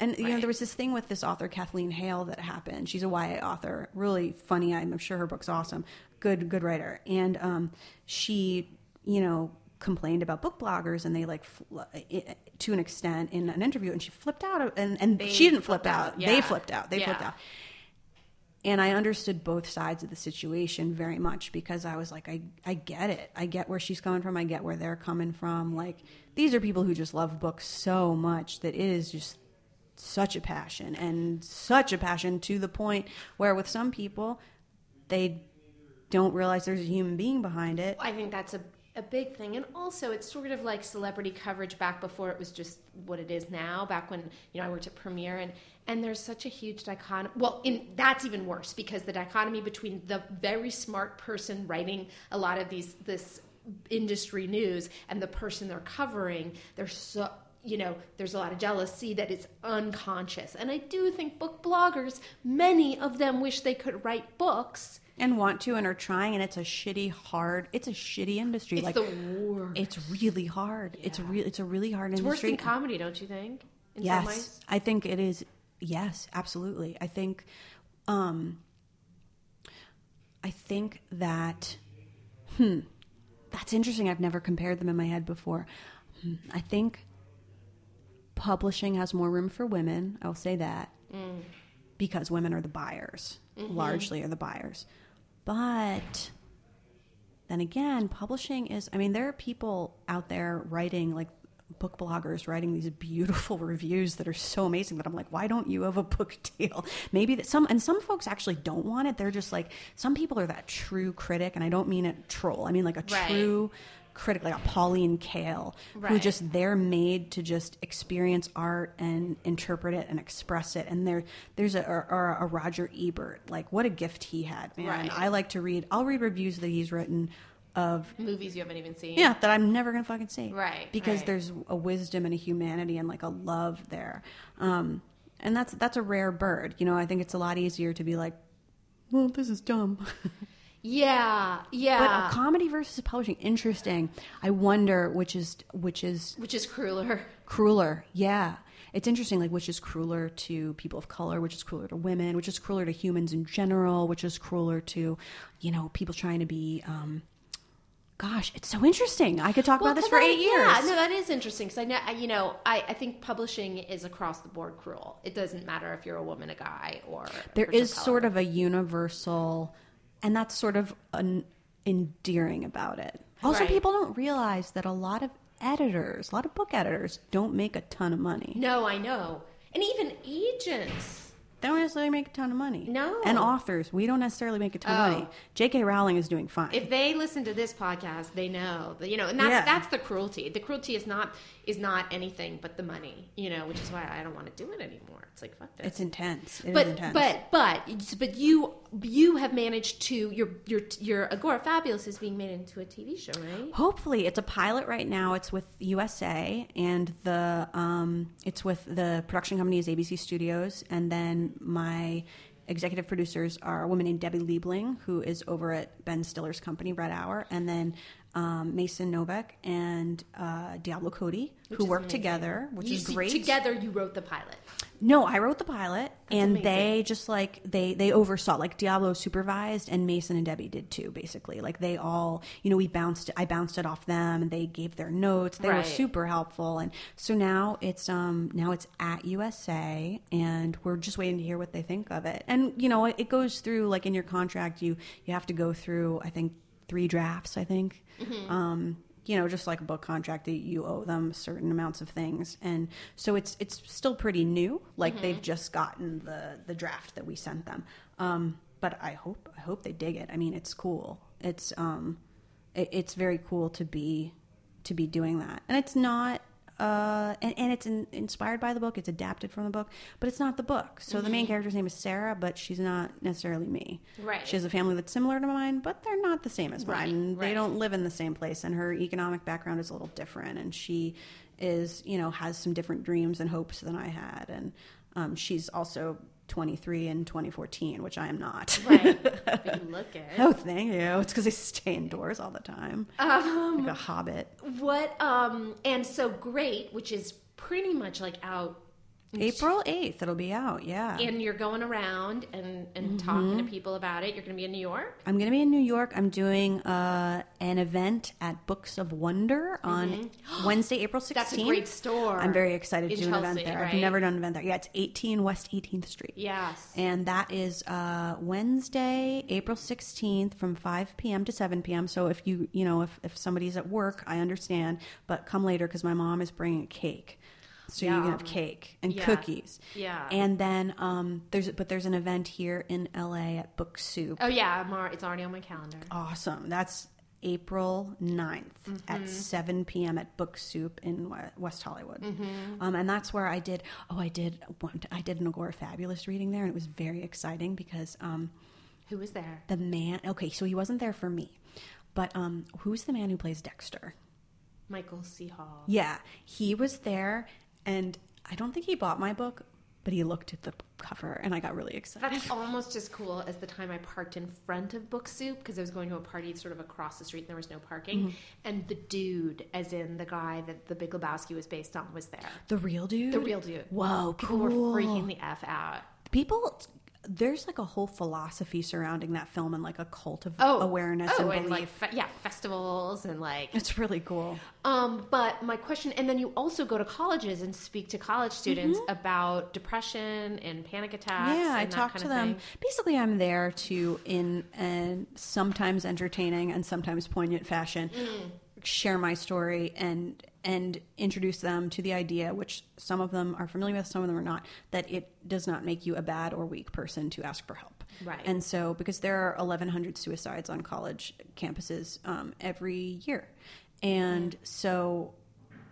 And you know, there was this thing with this author Kathleen Hale that happened. She's a YA author, really funny. I'm sure her book's awesome. Good, good writer. And um, she, you know. complained about book bloggers and they like fl- to an extent in an interview and she flipped out and, and They she didn't flip out, out, they flipped out they flipped out and I understood both sides of the situation very much because I was like, I, I get it. I get where she's coming from. I get where they're coming from. Like, these are people who just love books so much that it is just such a passion and such a passion to the point where with some people, they don't realize there's a human being behind it. I think that's a, a big thing. And also, it's sort of like celebrity coverage back before it was just what it is now, back when, you know, I worked at Premiere. And, and there's such a huge dichotomy. Well, in, that's even worse because the dichotomy between the very smart person writing a lot of these, this industry news and the person they're covering, they're so, you know, there's a lot of jealousy that is unconscious. And I do think book bloggers, many of them wish they could write books. and want to and are trying and it's a shitty hard it's a shitty industry It's like the worst. it's really hard it's a real it's a really hard industry. It's worse industry than comedy, don't you think? In some yes ways? i think it is yes absolutely i think um i think that hmm that's interesting i've never compared them in my head before Hmm, i think publishing has more room for women i'll say that Mm. because women are the buyers Mm-hmm. largely are the buyers but then again, publishing is, I mean, there are people out there writing, like book bloggers, writing these beautiful reviews that are so amazing that I'm like, why don't you have a book deal? Maybe that some, and some folks actually don't want it. They're just like, some people are that true critic, and I don't mean it troll. I mean like a Right. true critic, like a Pauline Kael, who just, they're made to just experience art and interpret it and express it. And there, there's a, or, or a Roger Ebert, like what a gift he had, man. Right. I like to read, I'll read reviews that he's written of Movies you haven't even seen. yeah, that I'm never gonna fucking see. Right, Because right. there's a wisdom and a humanity and like a love there. Um, and that's that's a rare bird. You know, I think it's a lot easier to be like, well, this is dumb. Yeah. but Yeah. a comedy versus publishing, interesting. I wonder which is which is Which is crueler. crueler. Yeah. It's interesting, like which is crueler to people of color, which is crueler to women, which is crueler to humans in general, which is crueler to, you know, people trying to be. Um, gosh, it's so interesting. I could talk about this for I- eight years. Yeah, no, that is interesting because I know, you know, I, I think publishing is across the board cruel. It doesn't matter if you're a woman, a guy, or there is sort of a universal, and that's sort of an endearing about it. Also, Right. people don't realize that a lot of editors, a lot of book editors, don't make a ton of money. No, I know, and even agents. They don't necessarily make a ton of money. No. and authors, we don't necessarily make a ton of Oh. money. J.K. Rowling is doing fine. If they listen to this podcast, they know that you know, and that's Yeah. that's the cruelty. The cruelty is not is not anything but the money, you know, which is why I don't want to do it anymore. It's like fuck this. it's intense. It is but intense. but but but you you have managed to your your your Agorafabulous is being made into a TV show, right? Hopefully, it's a pilot right now. It's with USA, and the um, it's with the production company is ABC Studios, and then my executive producers are a woman named Debbie Liebling, who is over at Ben Stiller's company, Red Hour, and then um, Mason Novick and uh, Diablo Cody, who work amazing. together, which You is great. Together, you wrote the pilot. No, I wrote the pilot, and amazing. they just like they they oversaw. Like Diablo supervised, and Mason and Debbie did too. Basically, like they all, you know, we bounced. I bounced it off them, and they gave their notes. They were super helpful, and so now it's um now it's at USA, and we're just waiting to hear what they think of it. And you know, it, it goes through like in your contract, you you have to go through. I think three drafts. I think. Um, you know, just like a book contract that you owe them certain amounts of things. And so it's it's still pretty new. Like they've just gotten the the draft that we sent them. Um, but I hope I hope they dig it. I mean, it's cool. It's um it, it's very cool to be to be doing that. And it's not uh, and, and it's in, inspired by the book. It's adapted from the book, but it's not the book. So the main character's name is Sarah, but she's not necessarily me. Right. She has a family that's similar to mine, but they're not the same as mine. Right, They don't live in the same place, and her economic background is a little different. And she is, you know, has some different dreams and hopes than I had. And um, she's also 23 and 2014, which I am not. Right. but you look good. oh, thank you. It's because I stay indoors all the time, Um, like a hobbit. What um and so great, which is pretty much like out April 8th, it'll be out. Yeah. and you're going around and and talking to people about it. You're going to be in New York. I'm going to be in New York. I'm doing uh, an event at Books of Wonder on Wednesday, April 16th. Mm-hmm. That's a great store. I'm very excited to do an event there. I've never done an event there. Yeah, it's 18 West 18th Street. Yes. And that is uh, Wednesday, April 16th from 5 p.m. to 7 p.m. So if you, you know, if, if somebody's at work, I understand, but come later because my mom is bringing a cake. So you can have cake and Yeah. cookies. Yeah. And then um, there's, but there's an event here in LA at Book Soup. Oh yeah, Mar- it's already on my calendar. Awesome. That's April 9th Mm-hmm. at 7 p.m. at Book Soup in West Hollywood. Mm-hmm. Um, and that's where I did, oh, I did, one- I did an Agorafabulous reading there, and it was very exciting because um, Who was there? the man, okay, so he wasn't there for me, but um, who's the man who plays Dexter? Michael C. Hall. Yeah, he was there, and I don't think he bought my book, but he looked at the cover, and I got really excited. That's almost as cool as the time I parked in front of Book Soup because I was going to a party sort of across the street and there was no parking. Mm-hmm. And the dude, as in the guy that the Big Lebowski was based on, was there. The real dude? The real dude. Whoa, People cool. were freaking the F out. people there's like a whole philosophy surrounding that film and like a cult of Oh, awareness oh, and and like yeah, festivals and like it's really cool. Um, but my question, and then you also go to colleges and speak to college students about depression and panic attacks. Mm-hmm. yeah, I talk to them. thing. Basically, I'm there to, in and sometimes entertaining and sometimes poignant fashion, Mm. share my story and and introduce them to the idea, which some of them are familiar with, some of them are not, that it does not make you a bad or weak person to ask for help. Right. And so, because there are 1,100 suicides on college campuses um, every year, and so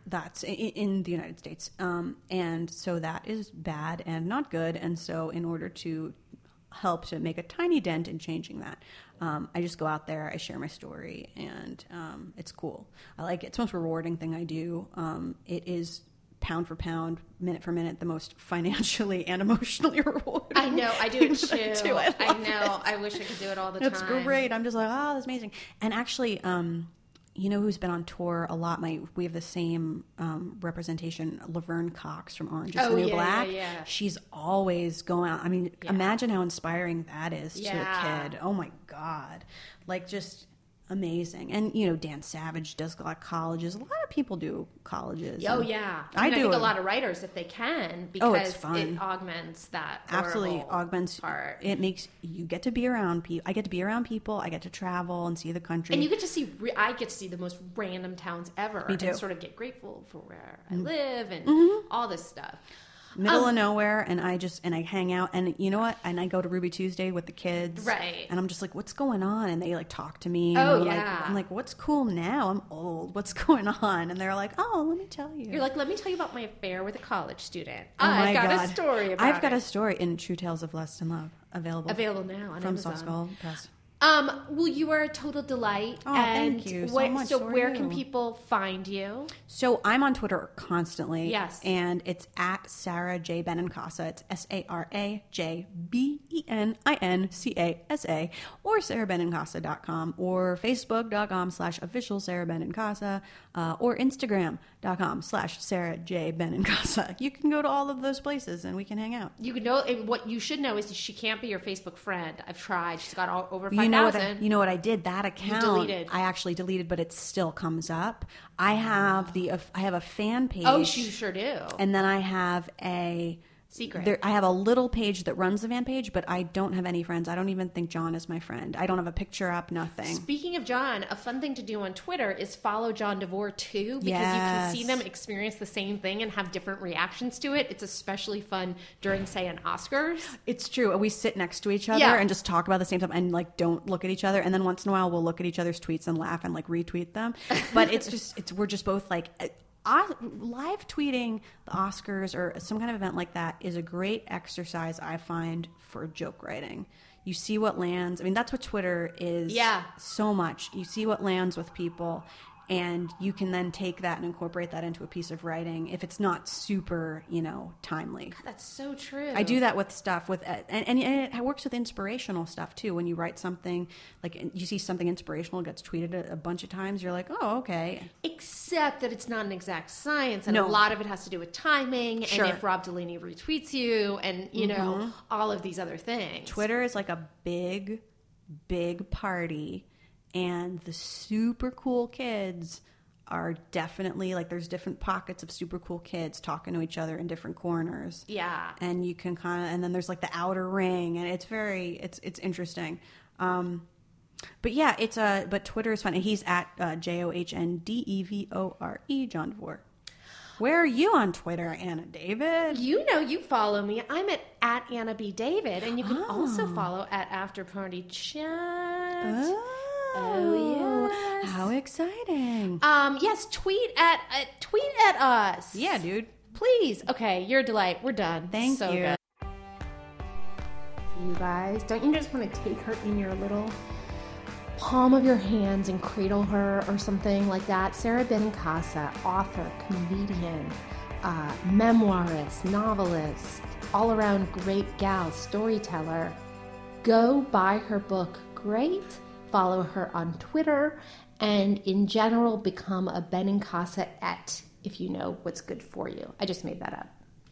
that's in, in the United States. Um, and so that is bad and not good. And so, in order to help to make a tiny dent in changing that, um, I just go out there, I share my story, and um, it's cool. I like it. It's the most rewarding thing I do. Um, it is pound for pound, minute for minute, the most financially and emotionally rewarding. I know, I do it too. I, I, love know. it. I wish I could do it all the It's time. It's great. I'm just like, oh, that's amazing. And actually, um, you know who's been on tour a lot? My we have the same um, representation, Laverne Cox from Orange Is Oh, the New yeah, Black. yeah. She's always going out. I mean, Yeah. imagine how inspiring that is to a kid. Oh my god, like just amazing. And you know, Dan Savage does a lot of colleges. A lot of people do colleges. Oh yeah, I mean, do think it. a lot of writers, if they can, Oh, because fun. it augments that absolutely augments part. it makes you get to be around people i get to be around people i get to travel and see the country and you get to see. Re- I get to see the most random towns ever, Me too. Mm-hmm. and sort of get grateful for where I live and all this stuff. Middle Um, of nowhere and i just and i hang out and you know what and i go to ruby tuesday with the kids Right. and i'm just like what's going on and they like talk to me Oh, I'm like, yeah. i'm like what's cool now i'm old what's going on and they're like oh let me tell you You're like, let me tell you about my affair with a college student. oh I've got God. a story about i've got it. a story in true tales of lust and love available available now on from Amazon. Soft Skull Press. Um, well, you are a total delight. Oh, and thank you so where- much. So, where can people find you? So I'm on Twitter constantly. Yes. And it's at Sara J. Benincasa. It's S A R A J B E N I N C A S A or sarabenincasa.com or facebook.com slash official Sara Benincasa uh, or instagram.com slash Sara J. Benincasa. You can go to all of those places and we can hang out. You can know what you should know is she can't be your Facebook friend. I've tried. She's got all, over five You know what? I, you know what I did? That account deleted. I actually deleted, but it still comes up. I have the I have a fan oh, page. oh, you sure do. and then I have a Secret. There, I have a little page that runs the fan page, but I don't have any friends. I don't even think John is my friend. I don't have a picture up. Nothing. Speaking of John, a fun thing to do on Twitter is follow John DeVore too, because you can see them experience the same thing and have different reactions to it. It's especially fun during, say, an Oscars. It's true. We sit next to each other Yeah. and just talk about the same stuff and like don't look at each other. And then once in a while we'll look at each other's tweets and laugh and like retweet them. But it's just it's we're just both like uh, live tweeting the Oscars or some kind of event like that is a great exercise I find for joke writing. You see what lands. I mean, that's what Twitter is. Yeah. so much. You see what lands with people, and you can then take that and incorporate that into a piece of writing if it's not super, you know, timely. That's so true. I do that with stuff with and, and, and it works with inspirational stuff too. When you write something like you see something inspirational gets tweeted a, a bunch of times, you're like, oh, okay. Except that it's not an exact science, and No. a lot of it has to do with timing, Sure. Mm-hmm. and if Rob Delaney retweets you, and you know all of these other things. Twitter is like a big, big party, and the super cool kids are definitely like there's different pockets of super cool kids talking to each other in different corners. Yeah. and you can kind of and then there's like the outer ring and it's very it's it's interesting um but yeah it's uh but twitter is fun and he's at uh, j-o-h-n-d-e-v-o-r-e john devore where are you on twitter anna david You know, you follow me. I'm at at Anna B David, and you can Ah. also follow at After Party Chat. oh, yes. how exciting Um, yes, tweet at uh, tweet at us. yeah dude please. Okay, you're a delight. We're done. Thank so you. Good. You guys, don't you just want to take her in your little palm of your hands and cradle her or something like that? Sara Benincasa, author, comedian, uh, memoirist, novelist, all around great gal, storyteller. Go buy her book, Great. Follow her on Twitter, and in general, become a Benincasa et if you know what's good for you. I just made that up.